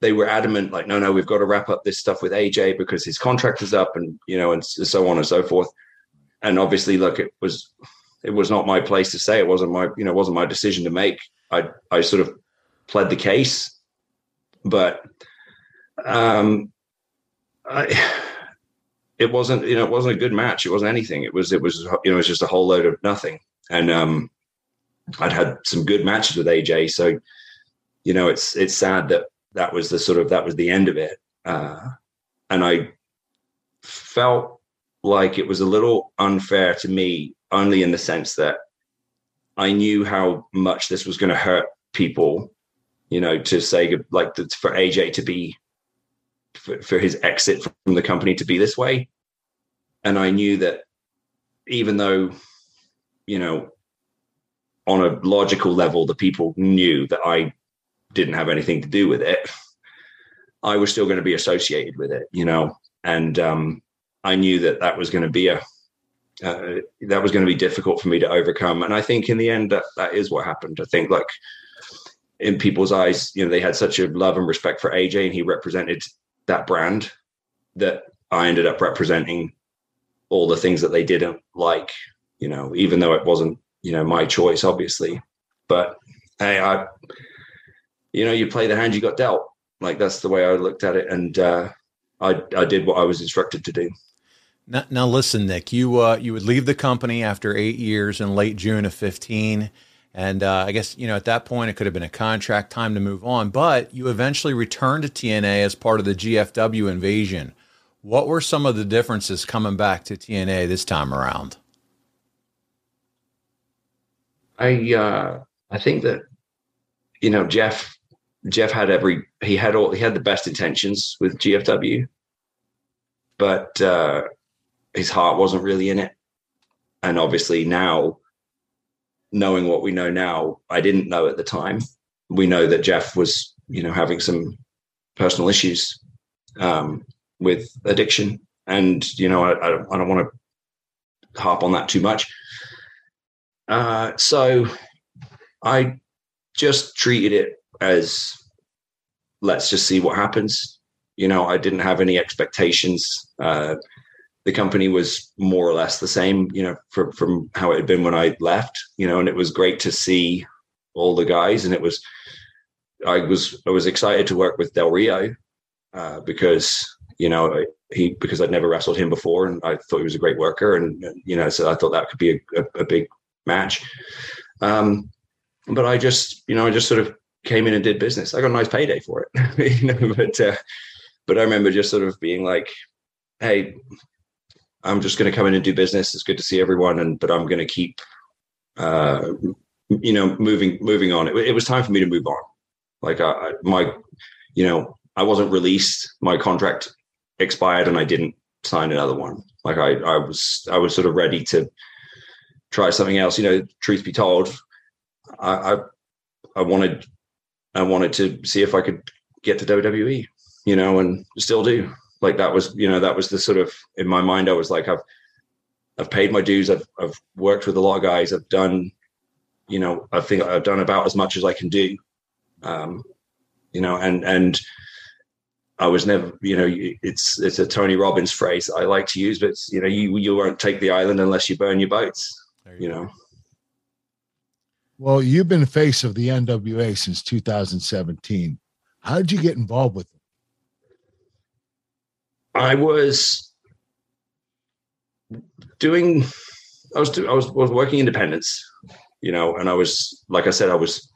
they were adamant, like, no, no, we've got to wrap up this stuff with AJ because his contract is up, and you know, and so on and so forth. And obviously, look, it was it was not my place to say. It wasn't my you know, wasn't my decision to make. I I sort of pled the case, but um, I it wasn't you know it wasn't a good match. It wasn't anything. It was it was you know it was just a whole load of nothing. And um, I'd had some good matches with AJ, so you know it's it's sad that that was the sort of that was the end of it. Uh, and I felt like it was a little unfair to me, only in the sense that I knew how much this was going to hurt people. You know, to say like for AJ to be for, for his exit from the company to be this way, and I knew that even though you know on a logical level the people knew that I didn't have anything to do with it, I was still going to be associated with it, you know, and um, I knew that that was going to be a uh, that was going to be difficult for me to overcome. And I think in the end, that that is what happened. I think like in people's eyes, you know, they had such a love and respect for AJ, and he represented that brand that I ended up representing all the things that they didn't like. You know, even though it wasn't you know my choice, obviously. But hey, I you know, you play the hand you got dealt. Like that's the way I looked at it, and uh, I I did what I was instructed to do. Now, now listen, Nick, you uh, you would leave the company after eight years in late June of fifteen, and uh, I guess you know at that point it could have been a contract, time to move on. But you eventually returned to TNA as part of the GFW invasion. What were some of the differences coming back to TNA this time around? I uh, I think that you know Jeff Jeff had every he had all he had the best intentions with GFW, but uh, his heart wasn't really in it. And obviously now, knowing what we know now, I didn't know at the time. We know that Jeff was, you know, having some personal issues um, with addiction, and you know, I, I don't, don't want to harp on that too much. Uh, so I just treated it as let's just see what happens. You know, I didn't have any expectations. Uh, the company was more or less the same, you know, from, from how it had been when I left, you know, and it was great to see all the guys. And it was, I was, I was excited to work with Del Rio uh, because, you know, he, because I'd never wrestled him before and I thought he was a great worker. And, you know, so I thought that could be a, a, a big match. Um, but I just, you know, I just sort of came in and did business. I got a nice payday for it, you know. But uh, but I remember just sort of being like, "Hey, I'm just going to come in and do business. It's good to see everyone, and but I'm going to keep, uh, you know, moving moving on. It, it, was time for me to move on. Like I, my, you know, I wasn't released. My contract expired, and I didn't sign another one. Like I, I was I was sort of ready to try something else. You know, truth be told, I, I, I wanted I wanted to see if I could get to WWE, you know, and still do. Like that was, you know, that was the sort of in my mind. I was like, I've, I've paid my dues. I've, I've worked with a lot of guys. I've done, you know, I think I've done about as much as I can do. Um, you know, and and I was never, you know, it's it's a Tony Robbins phrase I like to use, but you know, you you won't take the island unless you burn your boats. You, you know. Well, you've been face of the NWA since 2017. How did you get involved with it? I was doing I was I was was working independence, you know, and I was like I said I was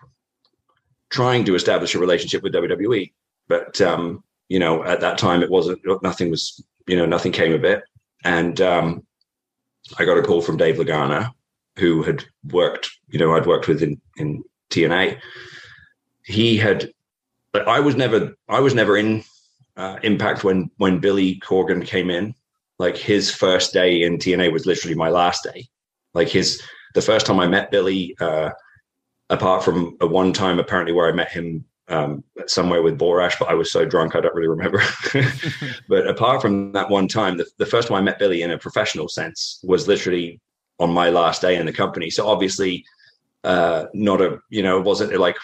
trying to establish a relationship with WWE, but um, you know, at that time it wasn't nothing was, you know, nothing came of it. And um I got a call from Dave Lagana, who had worked, you know, I'd worked with in, in TNA. He had, but I was never, I was never in uh, Impact when when Billy Corgan came in. Like his first day in TNA was literally my last day. Like his, the first time I met Billy, uh, apart from a one time apparently where I met him um, somewhere with Borash, but I was so drunk I don't really remember. but apart from that one time, the, the first time I met Billy in a professional sense was literally on my last day in the company. So obviously, uh, not a you know, it wasn't like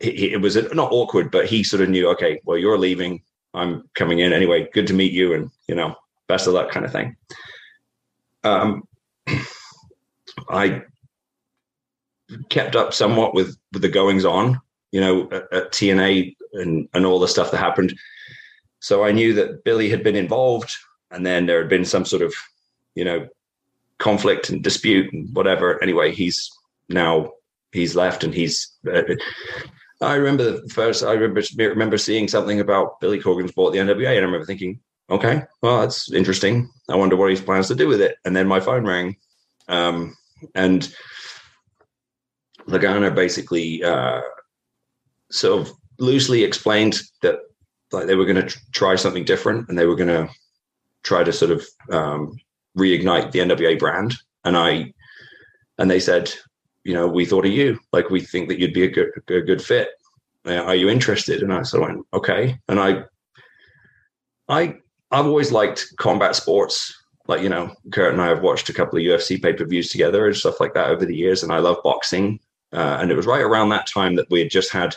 it, was not awkward, but he sort of knew, okay, well, you're leaving, I'm coming in anyway. Good to meet you, and you know, best of luck, kind of thing. Um, I kept up somewhat with with the goings on, you know, at, at TNA and and all the stuff that happened. So I knew that Billy had been involved and then there had been some sort of, you know, conflict and dispute and whatever. Anyway, he's now he's left and he's. Uh, I remember the first. I remember remember seeing something about Billy Corgan's bought the NWA, and I remember thinking, okay, well, that's interesting. I wonder what he plans to do with it. And then my phone rang, um, and Lagana basically uh, sort of loosely explained that like they were going to tr- try something different, and they were going to try to sort of um, reignite the NWA brand. And I, and they said, you know, we thought of you. Like we think that you'd be a good, a good fit. Are you interested? And I sort of went, okay. And I, I, I've always liked combat sports. Like you know, Kurt and I have watched a couple of UFC pay per views together and stuff like that over the years, and I love boxing. Uh, and it was right around that time that we had just had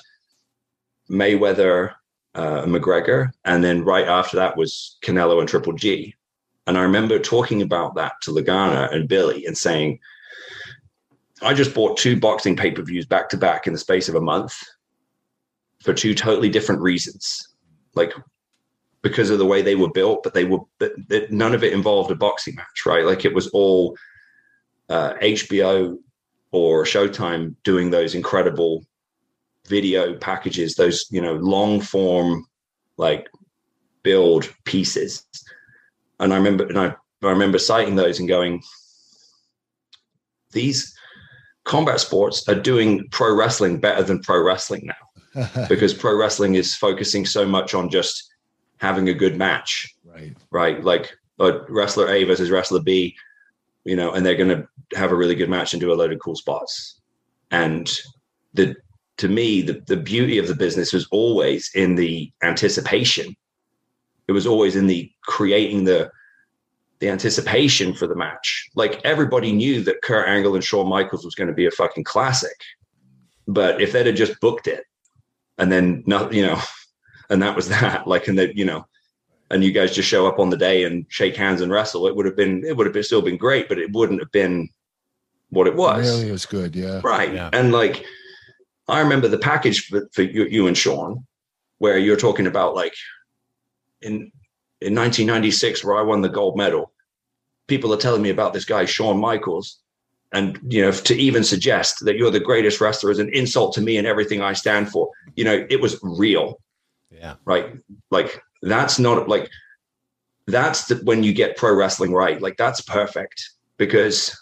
Mayweather, uh, McGregor, and then right after that was Canelo and Triple G. And I remember talking about that to Lagana and Billy and saying, I just bought two boxing pay per views back to back in the space of a month for two totally different reasons. Like because of the way they were built, but they were, but, but none of it involved a boxing match, right? Like it was all uh, HBO or Showtime doing those incredible video packages, those, you know, long form, like build pieces. And I remember, and I, I remember citing those and going, these combat sports are doing pro wrestling better than pro wrestling now. Because pro wrestling is focusing so much on just having a good match. Right. right? Like wrestler a versus wrestler b you know and they're going to have a really good match and do a load of cool spots. And the to me the, the beauty of the business was always in the anticipation. It was always in the creating the the anticipation for the match like everybody knew that kurt angle and shawn michaels was going to be a fucking classic but if they'd have just booked it and then not you know and that was that like and that you know and you guys just show up on the day and shake hands and wrestle it would have been it would have been still been great but it wouldn't have been what it was Really was good. Yeah. right Yeah. and like i remember the package for, for you, you and Shawn where you're talking about like in in 1996 where i won the gold medal people are telling me about this guy Shawn michaels and you know to even suggest that you're the greatest wrestler is an insult to me and everything i stand for you know it was real Yeah. right? Like that's not like that's the, when you get pro wrestling right. Like that's perfect because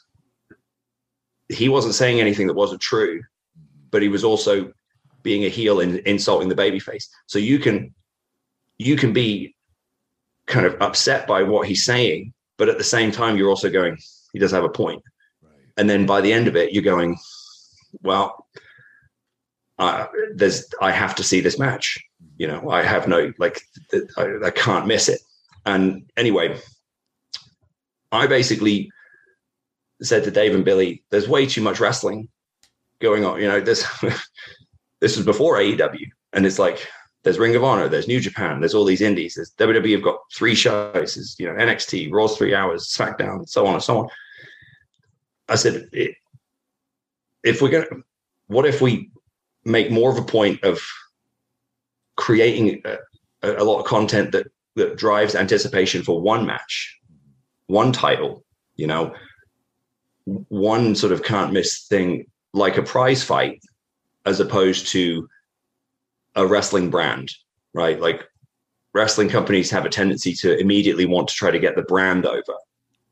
he wasn't saying anything that wasn't true, but he was also being a heel and insulting the babyface. So you can you can be kind of upset by what he's saying, but at the same time you're also going, he does have a point. And then by the end of it, you're going, well, uh, there's I have to see this match. You know, I have no like I, I can't miss it. And anyway, I basically said to Dave and Billy, "There's way too much wrestling going on. You know, this this was before AEW, and it's like there's Ring of Honor, there's New Japan, there's all these indies. There's WWE have got three shows, there's, you know, NXT, Raw's three hours, SmackDown, so on and so on. I said, it, if we're gonna, what if we make more of a point of creating a, a lot of content that that drives anticipation for one match, one title, you know, one sort of can't miss thing like a prize fight, as opposed to a wrestling brand, right? Like wrestling companies have a tendency to immediately want to try to get the brand over,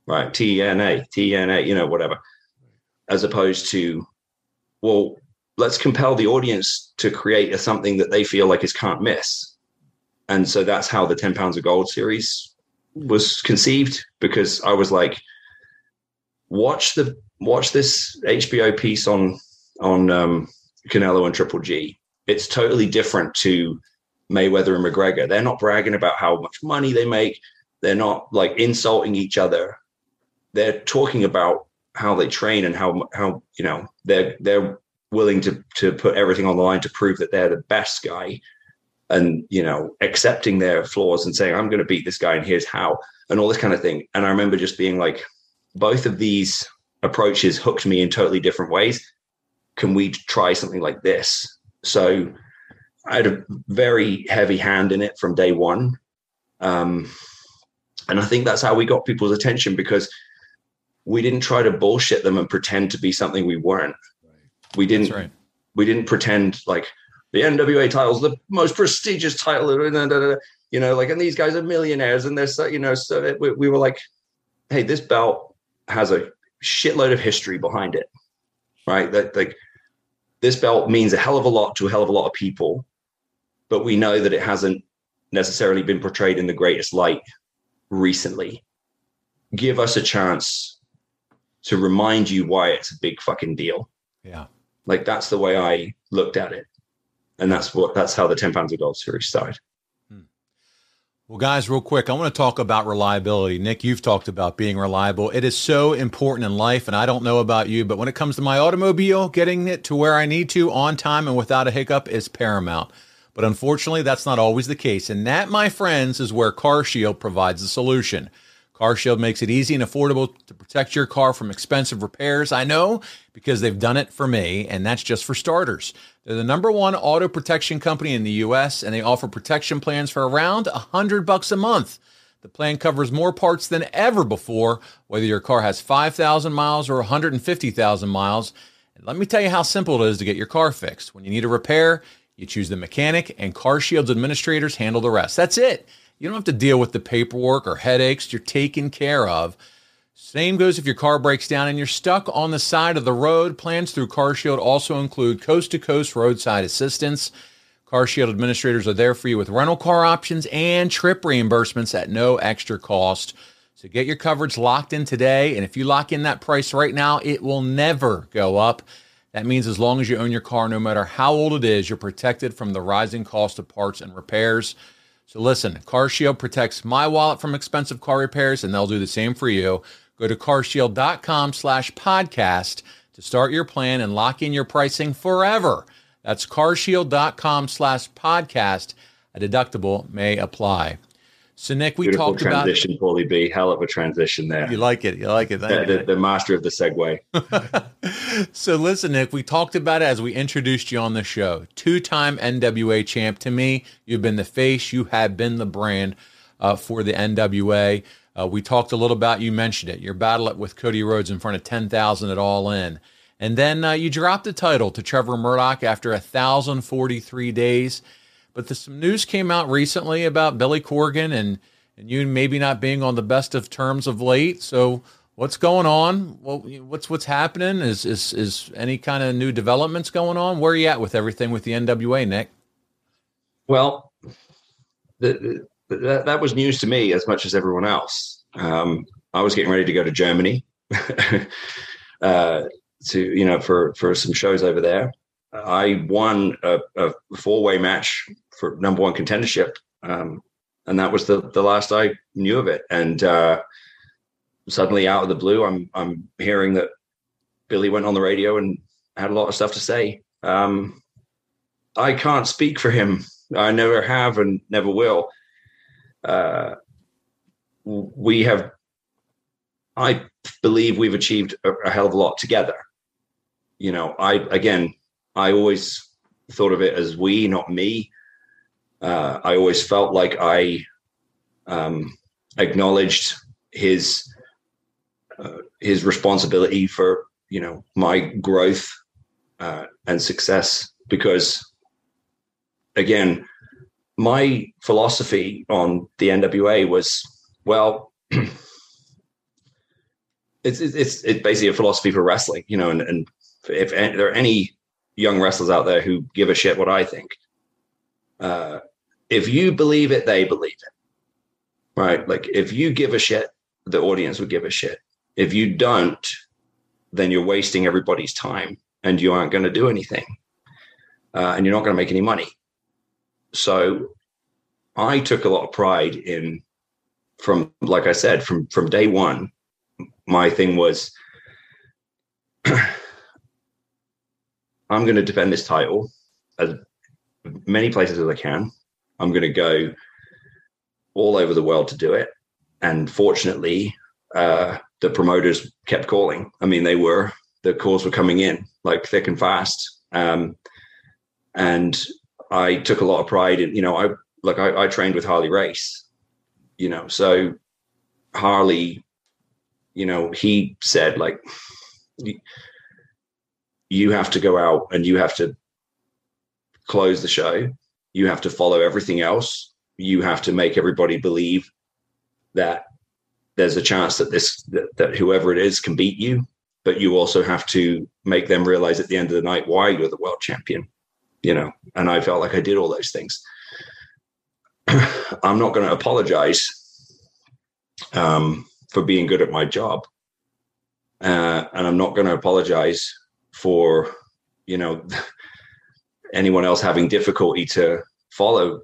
right? TNA, TNA, you know, whatever, as opposed to, well, let's compel the audience to create a, something that they feel like is can't miss. And so that's how the 10 pounds of gold series was conceived because I was like, watch the watch this HBO piece on on um, Canelo and Triple G. It's totally different to Mayweather and McGregor. They're not bragging about how much money they make. They're not like insulting each other. They're talking about how they train and how how you know they're they're willing to to put everything on the line to prove that they're the best guy and you know accepting their flaws and saying i'm going to beat this guy and here's how and all this kind of thing and i remember just being like both of these approaches hooked me in totally different ways can we try something like this so i had a very heavy hand in it from day one um, And I think that's how we got people's attention because we didn't try to bullshit them and pretend to be something we weren't. We didn't. Right. We didn't pretend like the NWA title's the most prestigious title. You know, like, and these guys are millionaires, and they're so, you know, so it, we, we were like, hey, this belt has a shitload of history behind it, right? That like this belt means a hell of a lot to a hell of a lot of people, but we know that it hasn't necessarily been portrayed in the greatest light recently. Give us a chance to remind you why it's a big fucking deal. Yeah. Like that's the way I looked at it. And that's what that's how the 10 pounds of gold series started. Well, guys, real quick, I want to talk about reliability. Nick, you've talked about being reliable. It is so important in life, and I don't know about you, but when it comes to my automobile, getting it to where I need to on time and without a hiccup is paramount. But unfortunately, that's not always the case. And that, my friends, is where CarShield provides the solution. CarShield makes it easy and affordable to protect your car from expensive repairs. I know because they've done it for me, and that's just for starters. They're the number one auto protection company in the US, and they offer protection plans for around a hundred bucks a month. The plan covers more parts than ever before, whether your car has 5,000 miles or 150,000 miles. And let me tell you how simple it is to get your car fixed. When you need a repair, you choose the mechanic, and CarShield's administrators handle the rest. That's it. You don't have to deal with the paperwork or headaches. You're taken care of. Same goes if your car breaks down and you're stuck on the side of the road. Plans through CarShield also include coast to coast roadside assistance. CarShield administrators are there for you with rental car options and trip reimbursements at no extra cost. So get your coverage locked in today. And if you lock in that price right now, it will never go up. That means as long as you own your car, no matter how old it is, you're protected from the rising cost of parts and repairs. So listen, CarShield protects my wallet from expensive car repairs, and they'll do the same for you. Go to carshield.com slash podcast to start your plan and lock in your pricing forever. That's carshield.com slash podcast. A deductible may apply. So Nick, we Beautiful talked about transition, Paulie B. Hell of a transition there. you like it. You like it. the, the, the master of the segue. so listen, Nick, we talked about it as we introduced you on the show. Two-time NWA champ. To me, you've been the face. You have been the brand uh, for the NWA. Uh, we talked a little about. You mentioned it. Your battle at, with Cody Rhodes in front of ten thousand at All In, and then uh, you dropped the title to Trevor Murdoch after thousand forty-three days. But the, some news came out recently about Billy Corgan and and you maybe not being on the best of terms of late. So what's going on? What's what's happening? Is is is any kind of new developments going on? Where are you at with everything with the NWA, Nick? Well, the, the, that, that was news to me as much as everyone else. Um, I was getting ready to go to Germany uh, to you know for for some shows over there. I won a, a four way match for number one contendership, um, and that was the the last I knew of it. And uh, suddenly, out of the blue, I'm I'm hearing that Billy went on the radio and had a lot of stuff to say. Um, I can't speak for him. I never have and never will. Uh, we have, I believe we've achieved a, a hell of a lot together. You know, I, again, I always thought of it as we, not me. Uh, I always felt like I um, acknowledged his uh, his responsibility for you know my growth uh, and success because again my philosophy on the NWA was well it's it's it's basically a philosophy for wrestling you know and, and if there are any young wrestlers out there who give a shit what I think uh, if you believe it they believe it right? Like if you give a shit the audience will give a shit. If you don't then you're wasting everybody's time and you aren't going to do anything uh, and you're not going to make any money. So i took a lot of pride in from like i said from from day one my thing was i'm going to defend this title as many places as i can i'm going to go all over the world to do it and fortunately uh, the promoters kept calling i mean they were the calls were coming in like thick and fast um, and I took a lot of pride in, you know, I like I, I trained with Harley Race, you know, so Harley, you know, he said like, you have to go out and you have to close the show. You have to follow everything else. You have to make everybody believe that there's a chance that this that, that whoever it is can beat you, but you also have to make them realize at the end of the night why you're the world champion. You know, and I felt like I did all those things. I'm not going to apologize um, for being good at my job, uh, and I'm not going to apologize for you know anyone else having difficulty to follow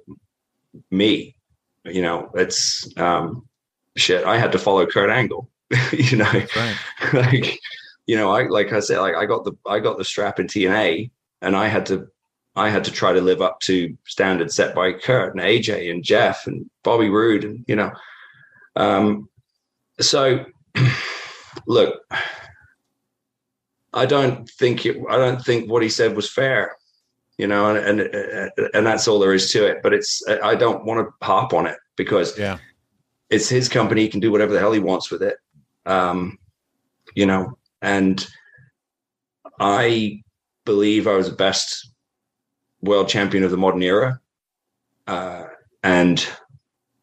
me. You know, it's um, shit. I had to follow Kurt Angle. you know, right. like you know, I like I said, like I got the I got the strap in TNA, and I had to I had to try to live up to standards set by Kurt and AJ and Jeff and Bobby Roode, and you know, um, so look, I don't think it, I don't think what he said was fair you know, and, and and that's all there is to it. But it's I don't want to harp on it because yeah, it's his company. He can do whatever the hell he wants with it. Um, you know, and I believe I was the best world champion of the modern era, uh, and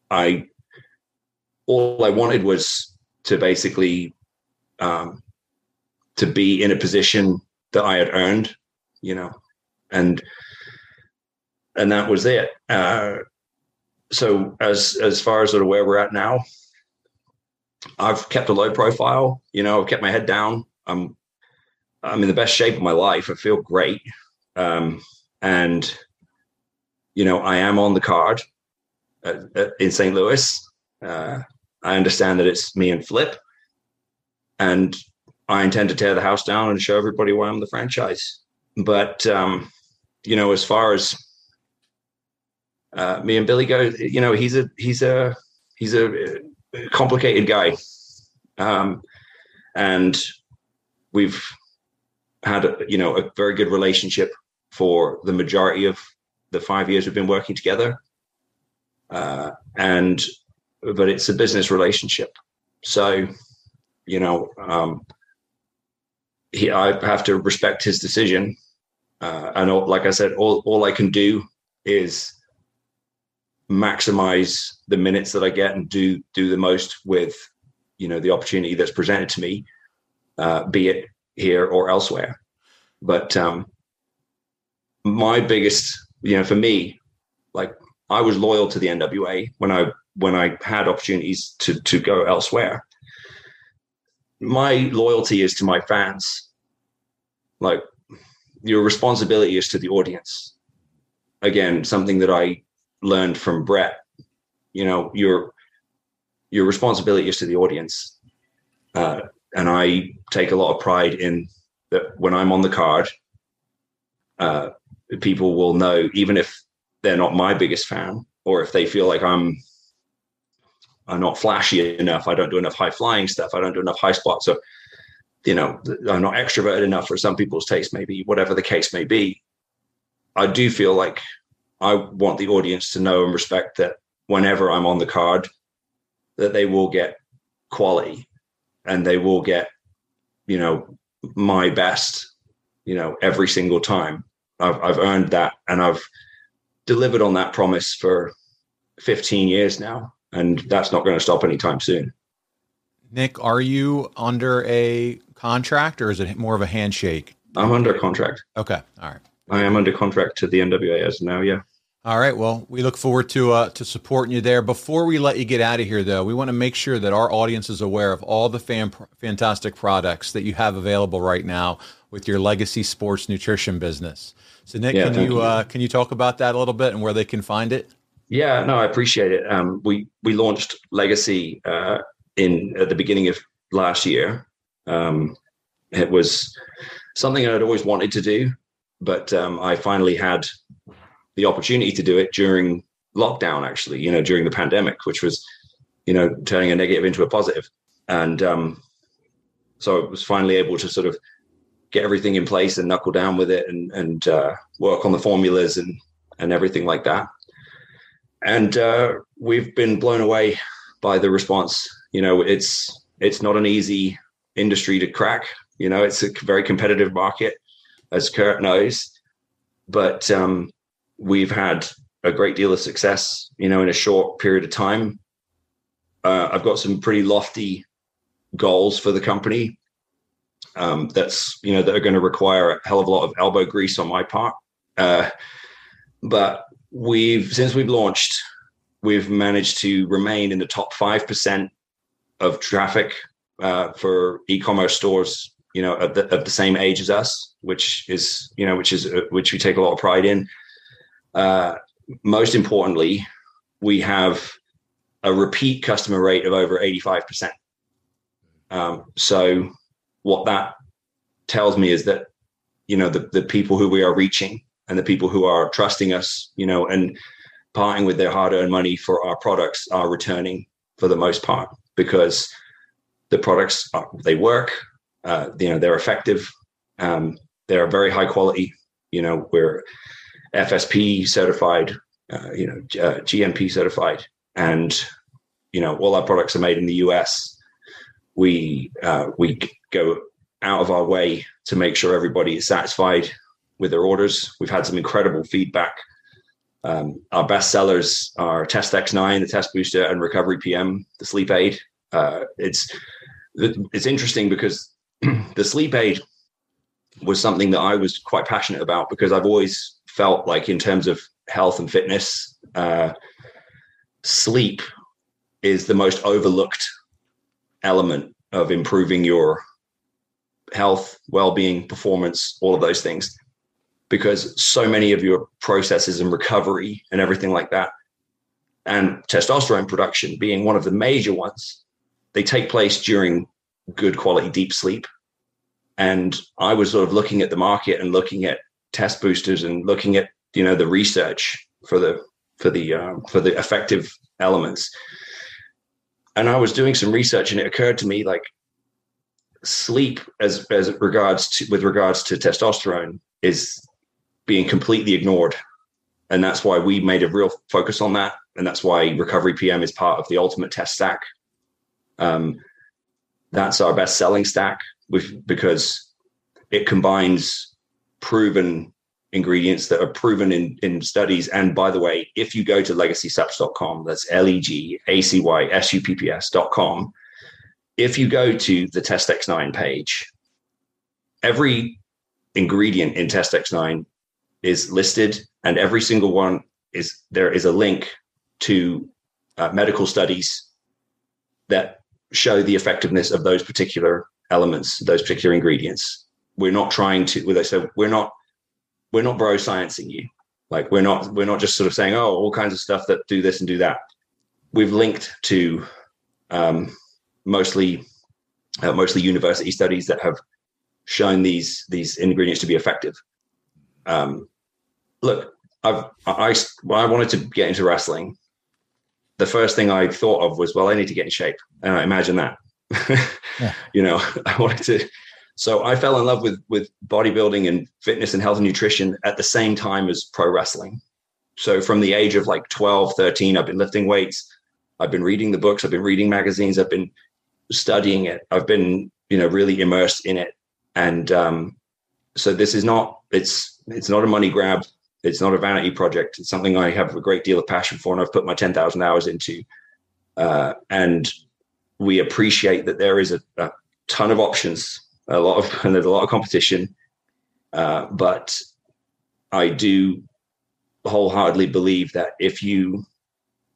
I all I wanted was to basically um, to be in a position that I had earned, you know, and and that was it. Uh, so as as far as sort of where we're at now, I've kept a low profile. You know, I've kept my head down. I'm I'm in the best shape of my life. I feel great, um, and you know, I am on the card at, at, in St. Louis. Uh, I understand that it's me and Flip, and I intend to tear the house down and show everybody why I'm the franchise. But um, you know, as far as uh, me and Billy go, you know, he's a he's a he's a complicated guy, um, and we've had you know a very good relationship for the majority of the five years we've been working together, uh, and but it's a business relationship, so you know. Um, he, I have to respect his decision uh, and all, like I said, all, all I can do is maximize the minutes that I get and do do the most with you know the opportunity that's presented to me, uh, be it here or elsewhere. But um, my biggest, you know, for me, like I was loyal to the NWA when I when I had opportunities to to go elsewhere. My loyalty is to my fans. Like your responsibility is to the audience. Again, something that I learned from Bret. You know, your your responsibility is to the audience, uh, and I take a lot of pride in that. When I'm on the card, uh, people will know, even if they're not my biggest fan, or if they feel like I'm I'm not flashy enough, I don't do enough high flying stuff, I don't do enough high spots. So you know, I'm not extroverted enough for some people's taste, maybe whatever the case may be. I do feel like I want the audience to know and respect that whenever I'm on the card, that they will get quality and they will get, you know, my best, you know, every single time. I've, I've earned that and I've delivered on that promise for 15 years now. And that's not going to stop anytime soon. Nick, are you under a contract or is it more of a handshake? I'm under contract. Okay. All right. I am under contract to the NWA as now, yeah. All right. Well, we look forward to uh, to supporting you there. Before we let you get out of here, though, we want to make sure that our audience is aware of all the fan, fantastic products that you have available right now with your Legacy Sports Nutrition business. So, Nick, yeah, can you, you. Uh, can you talk about that a little bit and where they can find it? Yeah, no, I appreciate it. Um, we we launched Legacy uh, in at the beginning of last year. Um, it was something I'd always wanted to do, but um, I finally had the opportunity to do it during lockdown. Actually, you know, during the pandemic, which was, you know, turning a negative into a positive. and um, so I was finally able to sort of get everything in place and knuckle down with it and and uh, work on the formulas and and everything like that. And uh, we've been blown away by the response You know, it's it's not an easy industry to crack. You know, it's a very competitive market, as Kurt knows. But um, we've had a great deal of success, you know, in a short period of time. Uh, I've got some pretty lofty goals for the company. Um, that's you know that are going to require a hell of a lot of elbow grease on my part. Uh, but we've since we've launched, we've managed to remain in the top five percent of traffic uh, for e-commerce stores. You know, of the, of the same age as us, which is you know which is uh, which we take a lot of pride in. Uh, most importantly, we have a repeat customer rate of over 85%. Um, so what that tells me is that, you know, the, the people who we are reaching and the people who are trusting us, you know, and parting with their hard earned money for our products are returning for the most part because the products, are, they work, uh, you know, they're effective. Um, they're very high quality. You know, we're FSP certified, uh, you know, uh, GMP certified, and you know, all our products are made in the US. We uh, we go out of our way to make sure everybody is satisfied with their orders. We've had some incredible feedback. Um, our best sellers are Test X9, the Test Booster, and Recovery PM, the sleep aid. Uh, it's it's interesting because the sleep aid was something that I was quite passionate about because I've always felt like, in terms of health and fitness, uh, sleep is the most overlooked element of improving your health, well-being, performance, all of those things. Because so many of your processes and recovery and everything like that, and testosterone production being one of the major ones, they take place during good quality deep sleep. And I was sort of looking at the market and looking at test boosters and looking at you know the research for the for the uh, for the effective elements. And i was doing some research and it occurred to me like sleep as as regards to with regards to testosterone is being completely ignored. And that's why we made a real focus on that. And that's why recovery pm is part of the ultimate test stack um, that's our best selling stack because it combines proven ingredients that are proven in, in studies. And by the way, if you go to legacysupps.com, that's L E G A C Y S U P P S.com, if you go to the Test X9 page, every ingredient in Test X9 is listed, and every single one is there is a link to uh, medical studies that show the effectiveness of those particular elements, those particular ingredients. We're not trying to, well, so we're not we're not bro sciencing you. Like we're not we're not just sort of saying oh all kinds of stuff that do this and do that. We've linked to um, mostly uh, mostly university studies that have shown these these ingredients to be effective. Um, look, I've I I wanted to get into wrestling, the first thing I thought of was well I need to get in shape, and I imagine that. yeah. You know, I wanted to so I fell in love with with bodybuilding and fitness and health and nutrition at the same time as pro wrestling. So from the age of like 12, 13, I've been lifting weights. I've been reading the books, I've been reading magazines, I've been studying it. I've been, you know, really immersed in it. And um, so this is not it's it's not a money grab. It's not a vanity project. It's something I have a great deal of passion for and I've put my 10,000 hours into. Uh, and we appreciate that there is a, a ton of options a lot of and there's a lot of competition. Uh, but I do wholeheartedly believe that if you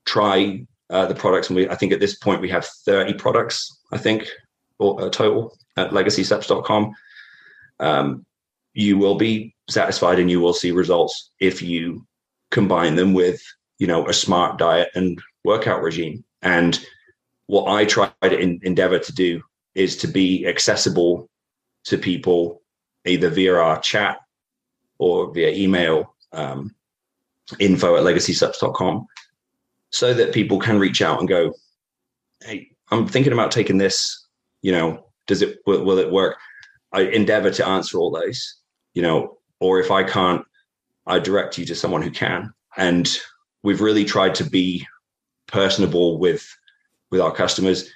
try uh, the products, and we, I think at this point we have 30 products, I think, or uh, total at legacysupps.com, um, you will be satisfied and you will see results if you combine them with, you know, a smart diet and workout regime. And what I try to in, endeavor to do is to be accessible to people either via our chat or via email um, info at legacysupps.com so that people can reach out and go hey i'm thinking about taking this you know does it will, will it work i endeavor to answer all those you know or if i can't i direct you to someone who can and we've really tried to be personable with with our customers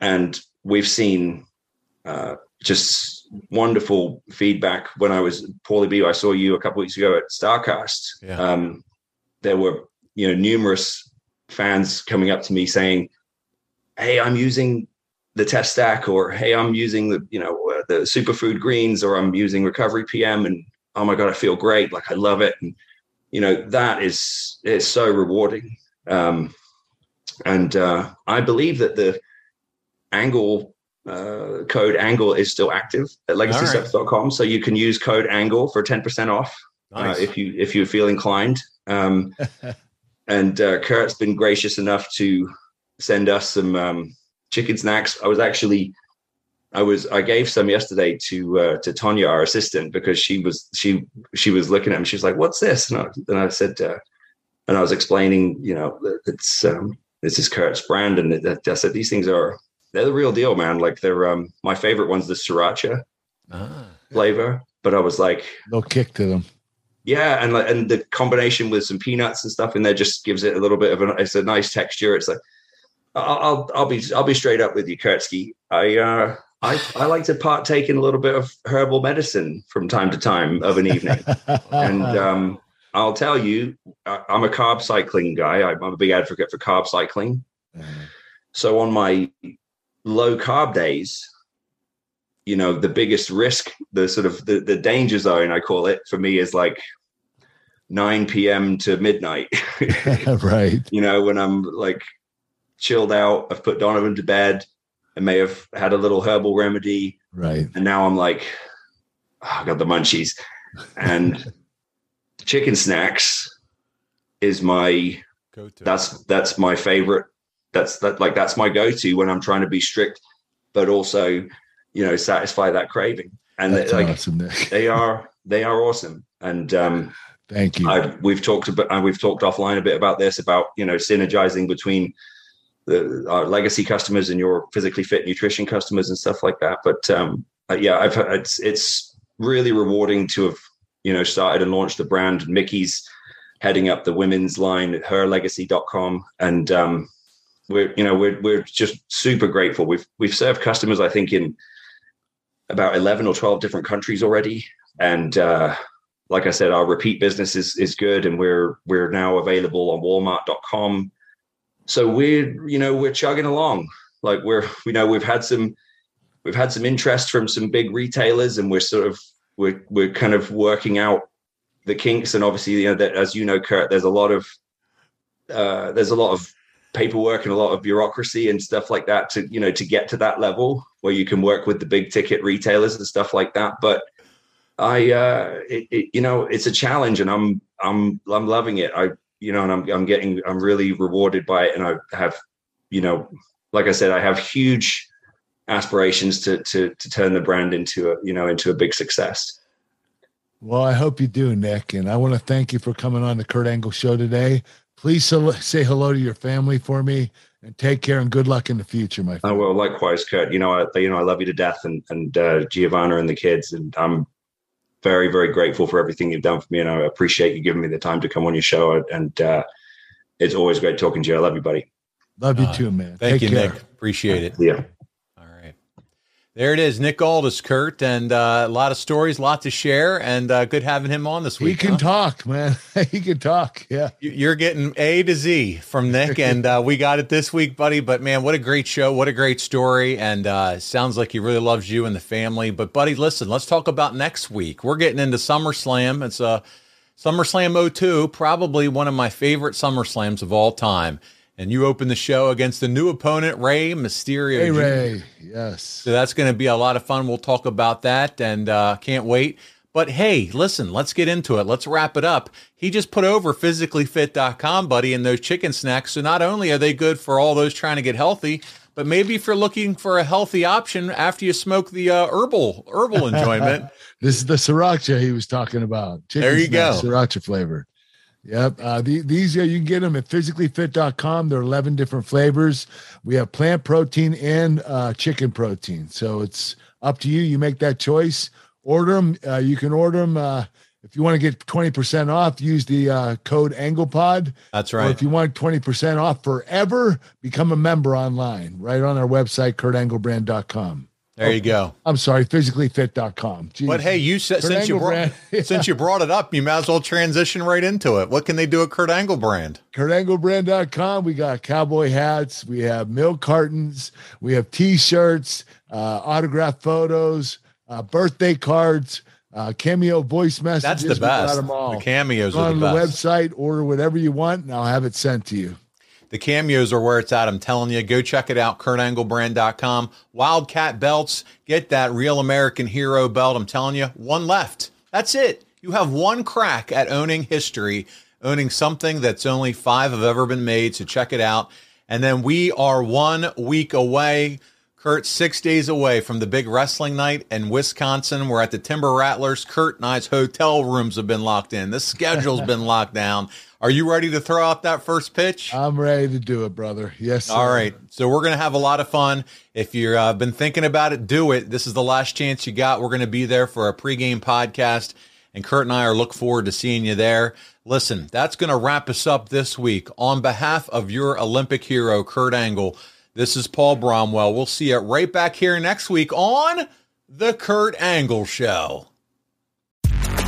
and we've seen uh, just wonderful feedback. When I was Paulie B, I saw you a couple weeks ago at Starcast. Yeah. Um, there were you know numerous fans coming up to me saying, "Hey, I'm using the test stack," or "Hey, I'm using the you know uh, the superfood greens," or "I'm using Recovery PM," and oh my god, I feel great! Like I love it, and you know that is is so rewarding. Um, and uh, I believe that the Angle uh, code Angle is still active at legacysupps.com, so you can use code Angle for ten percent off Nice. uh, if you if you feel inclined. Um, and uh, Kurt's been gracious enough to send us some um, chicken snacks. I was actually, I was, I gave some yesterday to uh, to Tonya, our assistant, because she was she she was looking at them. She was like, "What's this?" And I, and I said, uh, and I was explaining, you know, that it's um, this is Kurt's brand, and that, I said these things are they're the real deal, man. Like they're um, my favorite one's the sriracha Ah. flavor, but I was like, No kick to them. yeah, and and the combination with some peanuts and stuff in there just gives it a little bit of a it's a nice texture. It's like I'll I'll, I'll be I'll be straight up with you, Kurtsky. I uh I I like to partake in a little bit of herbal medicine from time to time of an evening, and um, I'll tell you, I- I'm a carb cycling guy. I'm I'm a big advocate for carb cycling. So on my low carb days, you know, the biggest risk, the sort of the, the danger zone, I call it for me is like 9 p.m. to midnight. right. you know, when I'm like chilled out, I've put Donovan to bed. I may have had a little herbal remedy, Right. and now I'm like, oh, I got the munchies. And chicken snacks is my Go to. that's that's my favorite that's that like that's my go-to when i'm trying to be strict but also you know satisfy that craving and That's they, like awesome, Nick. they are they are awesome and um Thank you. I, we've talked about uh, we've talked offline a bit about this about you know synergizing between the our legacy customers and your physically fit nutrition customers and stuff like that. But um uh, yeah i've it's it's really rewarding to have you know started and launched the brand. Mickie's heading up the women's line at herlegacy.com and um we're you know we're we're just super grateful. We've we've served customers i think in about 11 or 12 different countries already. And uh like I said, our repeat business is is good, and we're we're now available on Walmart.com. So we're you know we're chugging along. Like we're you know we've had some we've had some interest from some big retailers, and we're sort of we're we're kind of working out the kinks. And obviously, you know, that, as you know, Kurt, there's a lot of uh, there's a lot of paperwork and a lot of bureaucracy and stuff like that to you know to get to that level where you can work with the big ticket retailers and stuff like that. But I, uh, it, it, you know, it's a challenge, and I'm, I'm, I'm loving it. I, you know, and I'm, I'm getting, I'm really rewarded by it, and I have, you know, like I said, I have huge aspirations to, to, to turn the brand into a, you know, into a big success. Well, I hope you do, Nick. And I want to thank you for coming on the Kurt Angle Show today. Please say hello to your family for me and take care and good luck in the future, my Oh, well, likewise, Kurt. You know, I, you know, I love you to death, and and uh, Giovanna and the kids, and I'm very, very grateful for everything you've done for me, and I appreciate you giving me the time to come on your show. And uh, it's always great talking to you. I love you, buddy. Love you Uh, too, man. Thank Take you, care. Nick. Appreciate it. Yeah. There it is. Nick Aldis, Kurt, and uh, a lot of stories, a lot to share, and uh, good having him on this He week. can huh? talk, man. he can talk. Yeah. You- You're getting A to Z from Nick, and uh, we got it this week, buddy. But man, what a great show! What a great story! And uh, sounds like he really loves you and the family. But buddy, listen, let's talk about next week. We're getting into SummerSlam. It's a SummerSlam 02, probably one of my favorite SummerSlams of all time. And you open the show against the new opponent, Rey Mysterio. Hey, Jr. Rey. Yes. So that's going to be a lot of fun. We'll talk about that and uh, can't wait. But hey, listen, let's get into it. Let's wrap it up. He just put over physicallyfit.com, buddy, and those chicken snacks. So not only are they good for all those trying to get healthy, but maybe if you're looking for a healthy option after you smoke the uh, herbal herbal enjoyment, This is the sriracha he was talking about. Chicken There you go. Sriracha flavor. Yep. Uh, the, these, uh, you can get them at physicallyfit.com. There are 11 different flavors. We have plant protein and uh, chicken protein. So it's up to you. You make that choice. Order them. Uh, you can order them uh, If you want to get 20% off, use the uh, code AnglePod. That's Or right. if you want 20% off forever, become a member online, right on our website, kurtanglebrand.com. There you go. I'm sorry, physicallyfit.com. Jeez. But hey, you said Kurt since you brought since you brought it up, you might as well transition right into it. What can they do at Kurt Angle brand? kurtanglebrand.com. We got cowboy hats, we have milk cartons, we have t-shirts, uh, autograph photos, uh, birthday cards, uh, cameo voice messages. That's the We got best. 'em all. The cameos Go on the the website, order whatever you want, and I'll have it sent to you. The cameos are where it's at. I'm telling you, go check it out. KurtAngleBrand.com. Wildcat belts. Get that real American hero belt. I'm telling you, one left. That's it. You have one crack at owning history, owning something that's only five have ever been made. So check it out. And then we are one week away. Kurt, six days away from the big wrestling night in Wisconsin. We're at the Timber Rattlers. Kurt and I's hotel rooms have been locked in. The schedule's been locked down. Are you ready to throw out that first pitch? I'm ready to do it, brother. Yes. Sir. All right. So we're going to have a lot of fun. If you've uh, been thinking about it, do it. This is the last chance you got. We're going to be there for a pregame podcast. And Kurt and I are look forward to seeing you there. Listen, that's going to wrap us up this week. On behalf of your Olympic hero, Kurt Angle, this is Paul Bromwell. We'll see you right back here next week on The Kurt Angle Show.